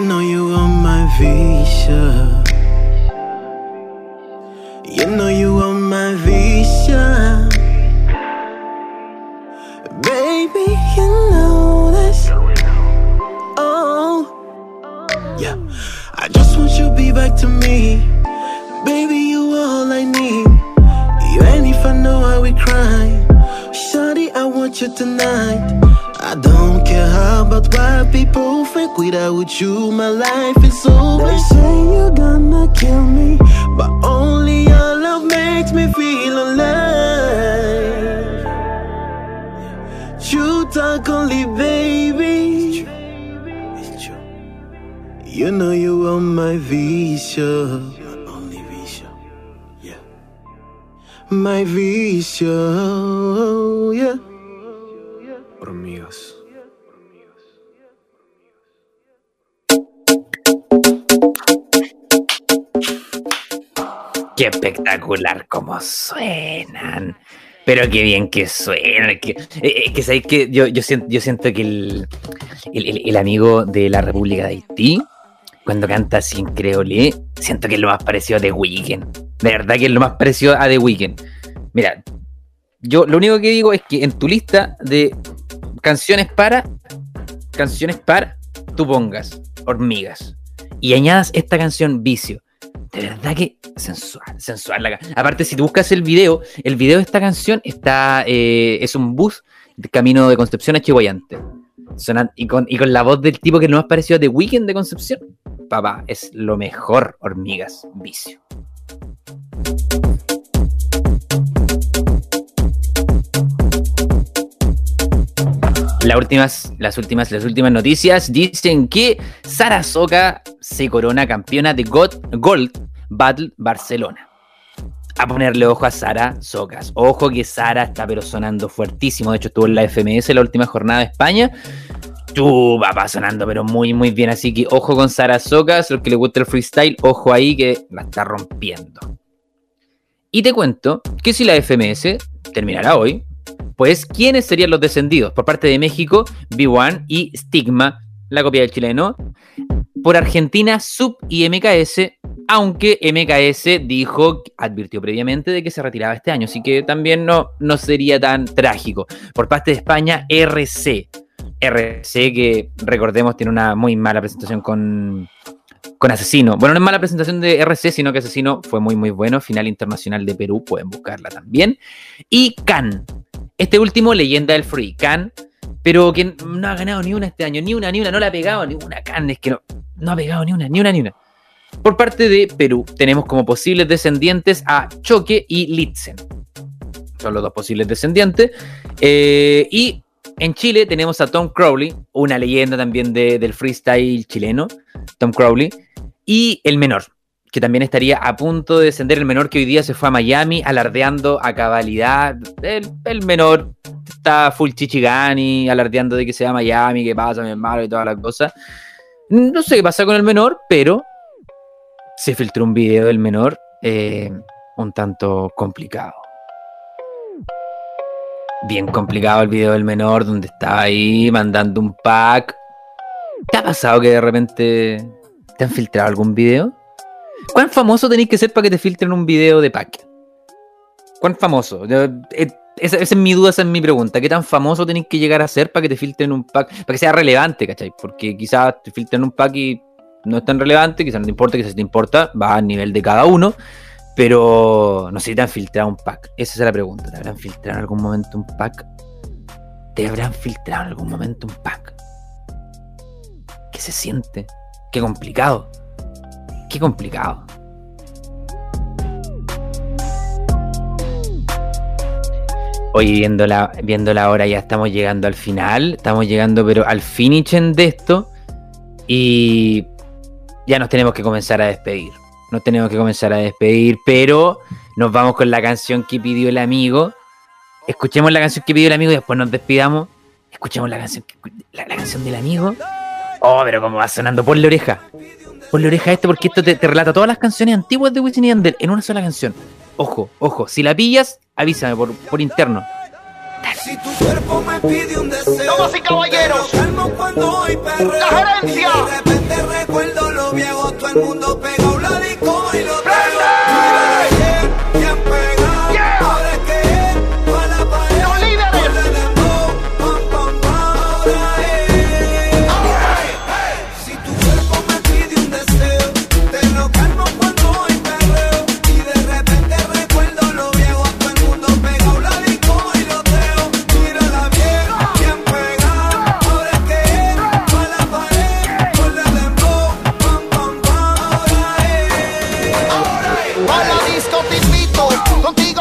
know you are my vision. You know you are my vision. Baby, you know this. Oh, yeah. I just want you to be back to me. Baby, you all I need. Even if I know I will cry. Shawty, I want you tonight. I don't care how about what people think. Without you, my life is over. They say you're gonna kill me, but only your love makes me feel alive. You talk only, baby. You know you my vision. Only vision. Yeah. My vision. Yeah. Qué espectacular como suenan. Pero qué bien que suena. Que, eh, eh, que sabéis que yo, yo, siento, yo siento que el, el, amigo de la República de Haití, cuando canta en creole, siento que es lo más parecido a The Weeknd. De verdad que es lo más parecido a The Weeknd. Mira, yo lo único que digo es que en tu lista de canciones para, canciones para, tú pongas hormigas y añadas esta canción Vicio. De verdad que sensual, sensual. la Aparte, si tú buscas el video, el video de esta canción está, eh, es un bus de camino de Concepción a Chihuayante. Sonan- y, con, y con la voz del tipo que no más parecido a The Weeknd de Concepción. Papá, es lo mejor, hormigas, vicio. Las últimas, las últimas, noticias dicen que Sara Soca se corona campeona de Gold Battle Barcelona. A ponerle ojo a Sara Socas. Ojo que Sara está pero sonando fuertísimo. De hecho, estuvo en la FMS la última jornada de España. Tú, papá, sonando pero muy, muy bien. Así que ojo con Sara Socas. Los que le gusta el freestyle, ojo ahí que la está rompiendo. Y te cuento que si la FMS terminará hoy, pues ¿quiénes serían los descendidos? Por parte de México, B1 y Stigma, la copia del chileno. Por Argentina, Sub y MKS, aunque MKS dijo, advirtió previamente de que se retiraba este año, así que también no, no sería tan trágico. Por parte de España, RC. RC que, recordemos, tiene una muy mala presentación con, con Asesino. Bueno, no es mala presentación de RC, sino que Asesino fue muy, muy bueno. Final internacional de Perú, pueden buscarla también. Y Can. Este último, leyenda del Free, Can, pero que no ha ganado ni una este año, ni una, ni una, no la ha pegado, ni una Can, es que no, ha pegado ni una, ni una, ni una. Por parte de Perú, tenemos como posibles descendientes a Choque y Litzen. Son los dos posibles descendientes. Eh, y en Chile tenemos a Tom Crowley, una leyenda también de- del freestyle chileno, Tom Crowley, y el menor, que también estaría a punto de descender el menor que hoy día se fue a Miami alardeando a cabalidad. El, menor está full chichigani, alardeando de que se va a Miami, que pasa, mi hermano y todas las cosas. No sé qué pasa con el menor, pero se filtró un video del menor eh, un tanto complicado. Bien complicado el video del menor, donde está ahí mandando un pack. ¿Te ha pasado que de repente te han filtrado algún video? ¿Cuán famoso tenéis que ser para que te filtren un video de pack? ¿Cuán famoso? Eh, esa, esa es mi duda, esa es mi pregunta. ¿Qué tan famoso tenéis que llegar a ser para que te filtren un pack? Para que sea relevante, ¿cachai? Porque quizás te filtren un pack y no es tan relevante, quizás no te importa, quizás te importa, va a nivel de cada uno. Pero no sé si te han filtrado un pack. Esa es la pregunta. ¿Te habrán filtrado en algún momento un pack? ¿Te habrán filtrado en algún momento un pack? ¿Qué se siente? Qué complicado. Qué complicado. Hoy viendo la, viendo la hora ya estamos llegando al final. Estamos llegando pero al finish de esto. Y ya nos tenemos que comenzar a despedir. Nos tenemos que comenzar a despedir. Pero nos vamos con la canción que pidió el amigo. Escuchemos la canción que pidió el amigo y después nos despidamos. Escuchemos la canción, la, la canción del amigo. Oh, pero como va sonando. Ponle oreja. Ponle oreja a esto porque esto te, te relata todas las canciones antiguas de Wisin y Yandel en una sola canción. Ojo, ojo. Si la pillas, avísame por, por interno. Si tu cuerpo me pide un deseo Damas y caballeros. calmo cuando hoy perreo La gerencia. Y de repente recuerdo lo viejo Todo el mundo pegado A la disco te invito, contigo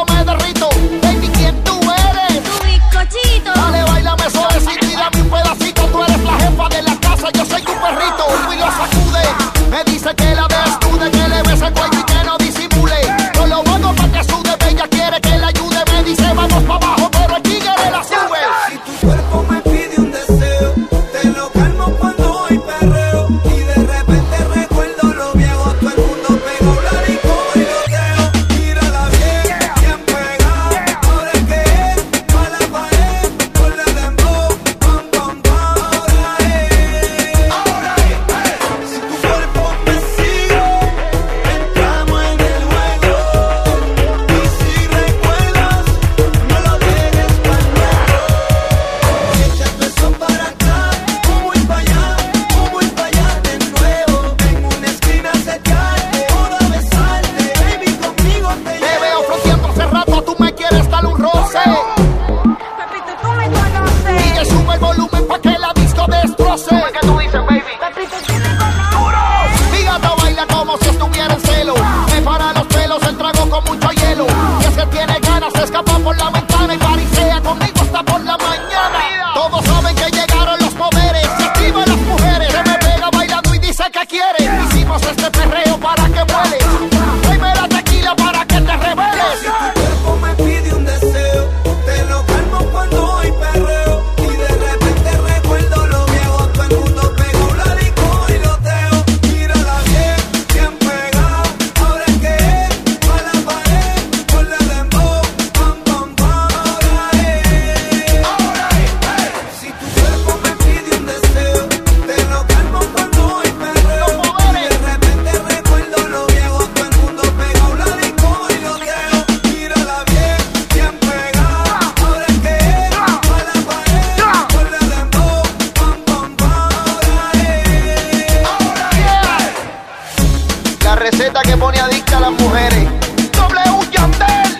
receta que pone adicta a las mujeres. W Yandel,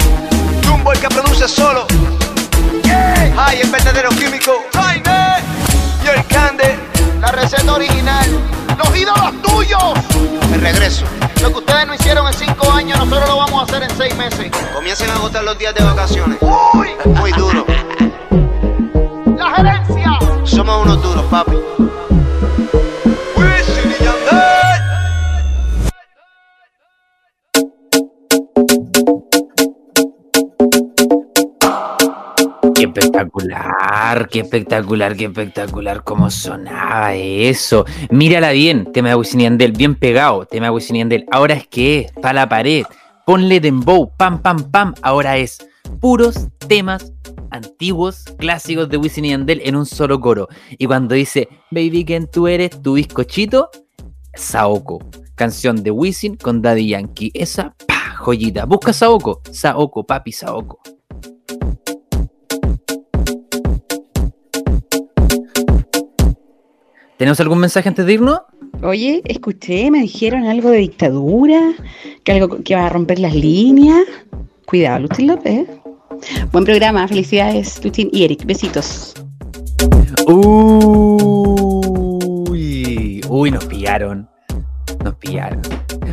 Jumbo el que produce solo. Ay, el verdadero químico. Jaime y el Cande. La receta original. Los ídolos tuyos. Me regreso. Lo que ustedes no hicieron en cinco años, nosotros lo vamos a hacer en seis meses. Comiencen a agotar los días de vacaciones. Muy duro. La gerencia. Somos unos duros, papi. Espectacular, qué espectacular, qué espectacular cómo sonaba eso. Mírala bien, tema de Wisin y Yandel, bien pegado, tema de Wisin y Yandel. Ahora es que es, pa' la pared, ponle dembow, pam, pam, pam. Ahora es puros temas antiguos, clásicos de Wisin y Yandel en un solo coro. Y cuando dice, baby, ¿quién tú eres? Tu bizcochito, Saoko. Canción de Wisin con Daddy Yankee. Esa, pa, joyita. Busca Saoko, Saoko, papi, Saoko. ¿Tenemos algún mensaje antes de irnos? Oye, escuché, me dijeron algo de dictadura, que algo que va a romper las líneas. Cuidado, Luchín López. Buen programa, felicidades, Luchín y Eric. Besitos. Uy, uy, nos pillaron. Nos pillaron.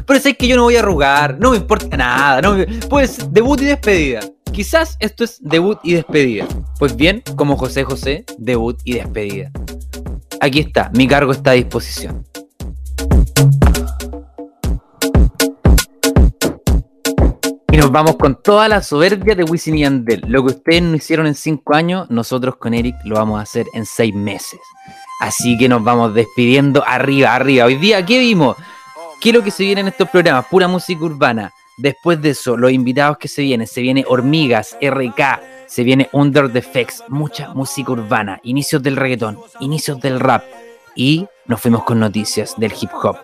Pero sé que yo no voy a arrugar, no me importa nada. No me- Pues debut y despedida. Quizás esto es debut y despedida. Pues bien, como José José, debut y despedida. Aquí está, mi cargo está a disposición. Y nos vamos con toda la soberbia de Wisin y Yandel. Lo que ustedes no hicieron en cinco años, nosotros con Eric lo vamos a hacer en seis meses. Así que nos vamos despidiendo arriba, arriba. Hoy día, ¿qué vimos? ¿Qué es lo que se viene en estos programas? Pura música urbana. Después de eso, los invitados que se vienen, se viene Hormigas, RK, se viene Under the Effects, mucha música urbana, inicios del reggaetón, inicios del rap y nos fuimos con noticias del hip hop.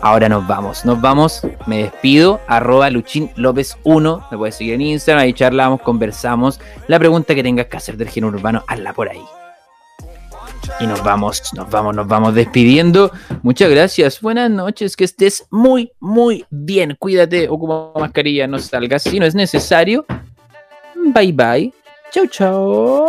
Ahora nos vamos, nos vamos, me despido, arroba Luchín López 1, me puedes seguir en Instagram, ahí charlamos, conversamos, la pregunta que tengas que hacer del género urbano, hazla por ahí. Y nos vamos, nos vamos, nos vamos despidiendo. Muchas gracias, buenas noches, que estés muy, muy bien. Cuídate, ocupa mascarilla, no salgas si no es necesario. Bye bye. Chau, chau.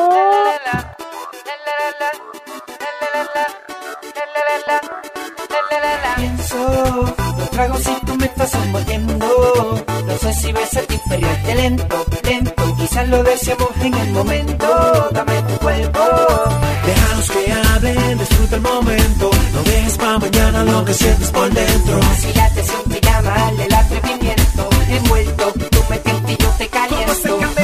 Pienso Los tragos si tú me estás envolviendo. No sé si ves el inferior lento, lento Quizás lo deseamos en el momento. Dame tu cuerpo. Déjalos que hablen, disfruta el momento. No dejes para mañana lo que sientes por dentro. Si late sin pijama, el atrevimiento Envuelto, tú me y yo te caliento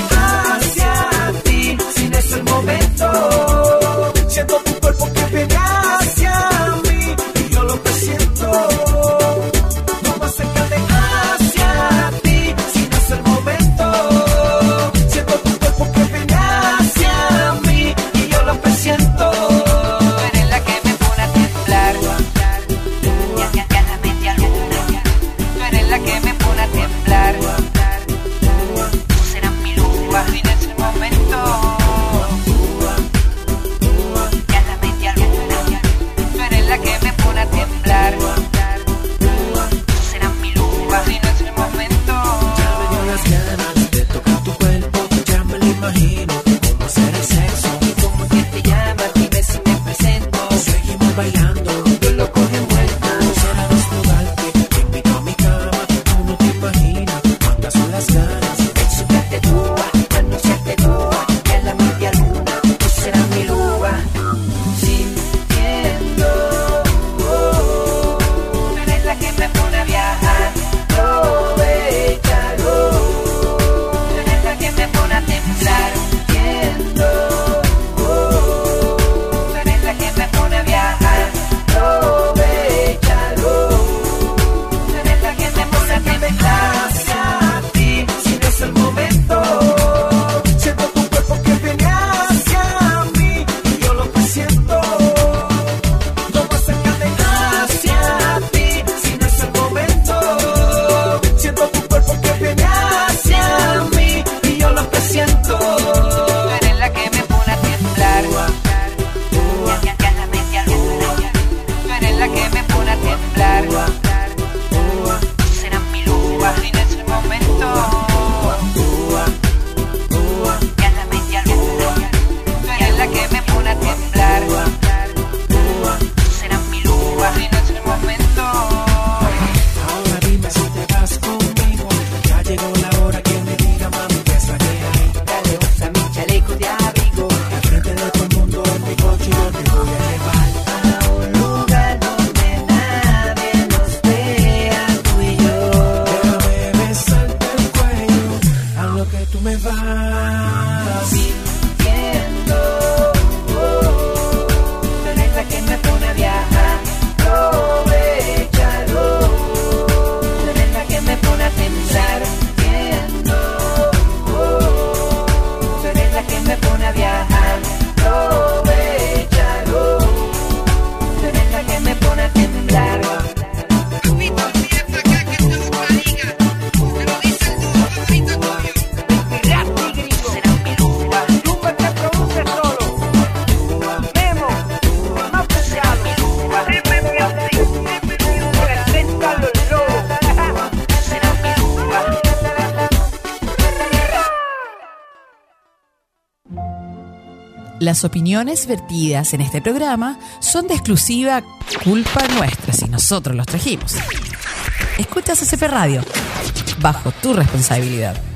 Las opiniones vertidas en este programa son de exclusiva culpa nuestra si nosotros los trajimos. Escuchas SCP Radio, bajo tu responsabilidad.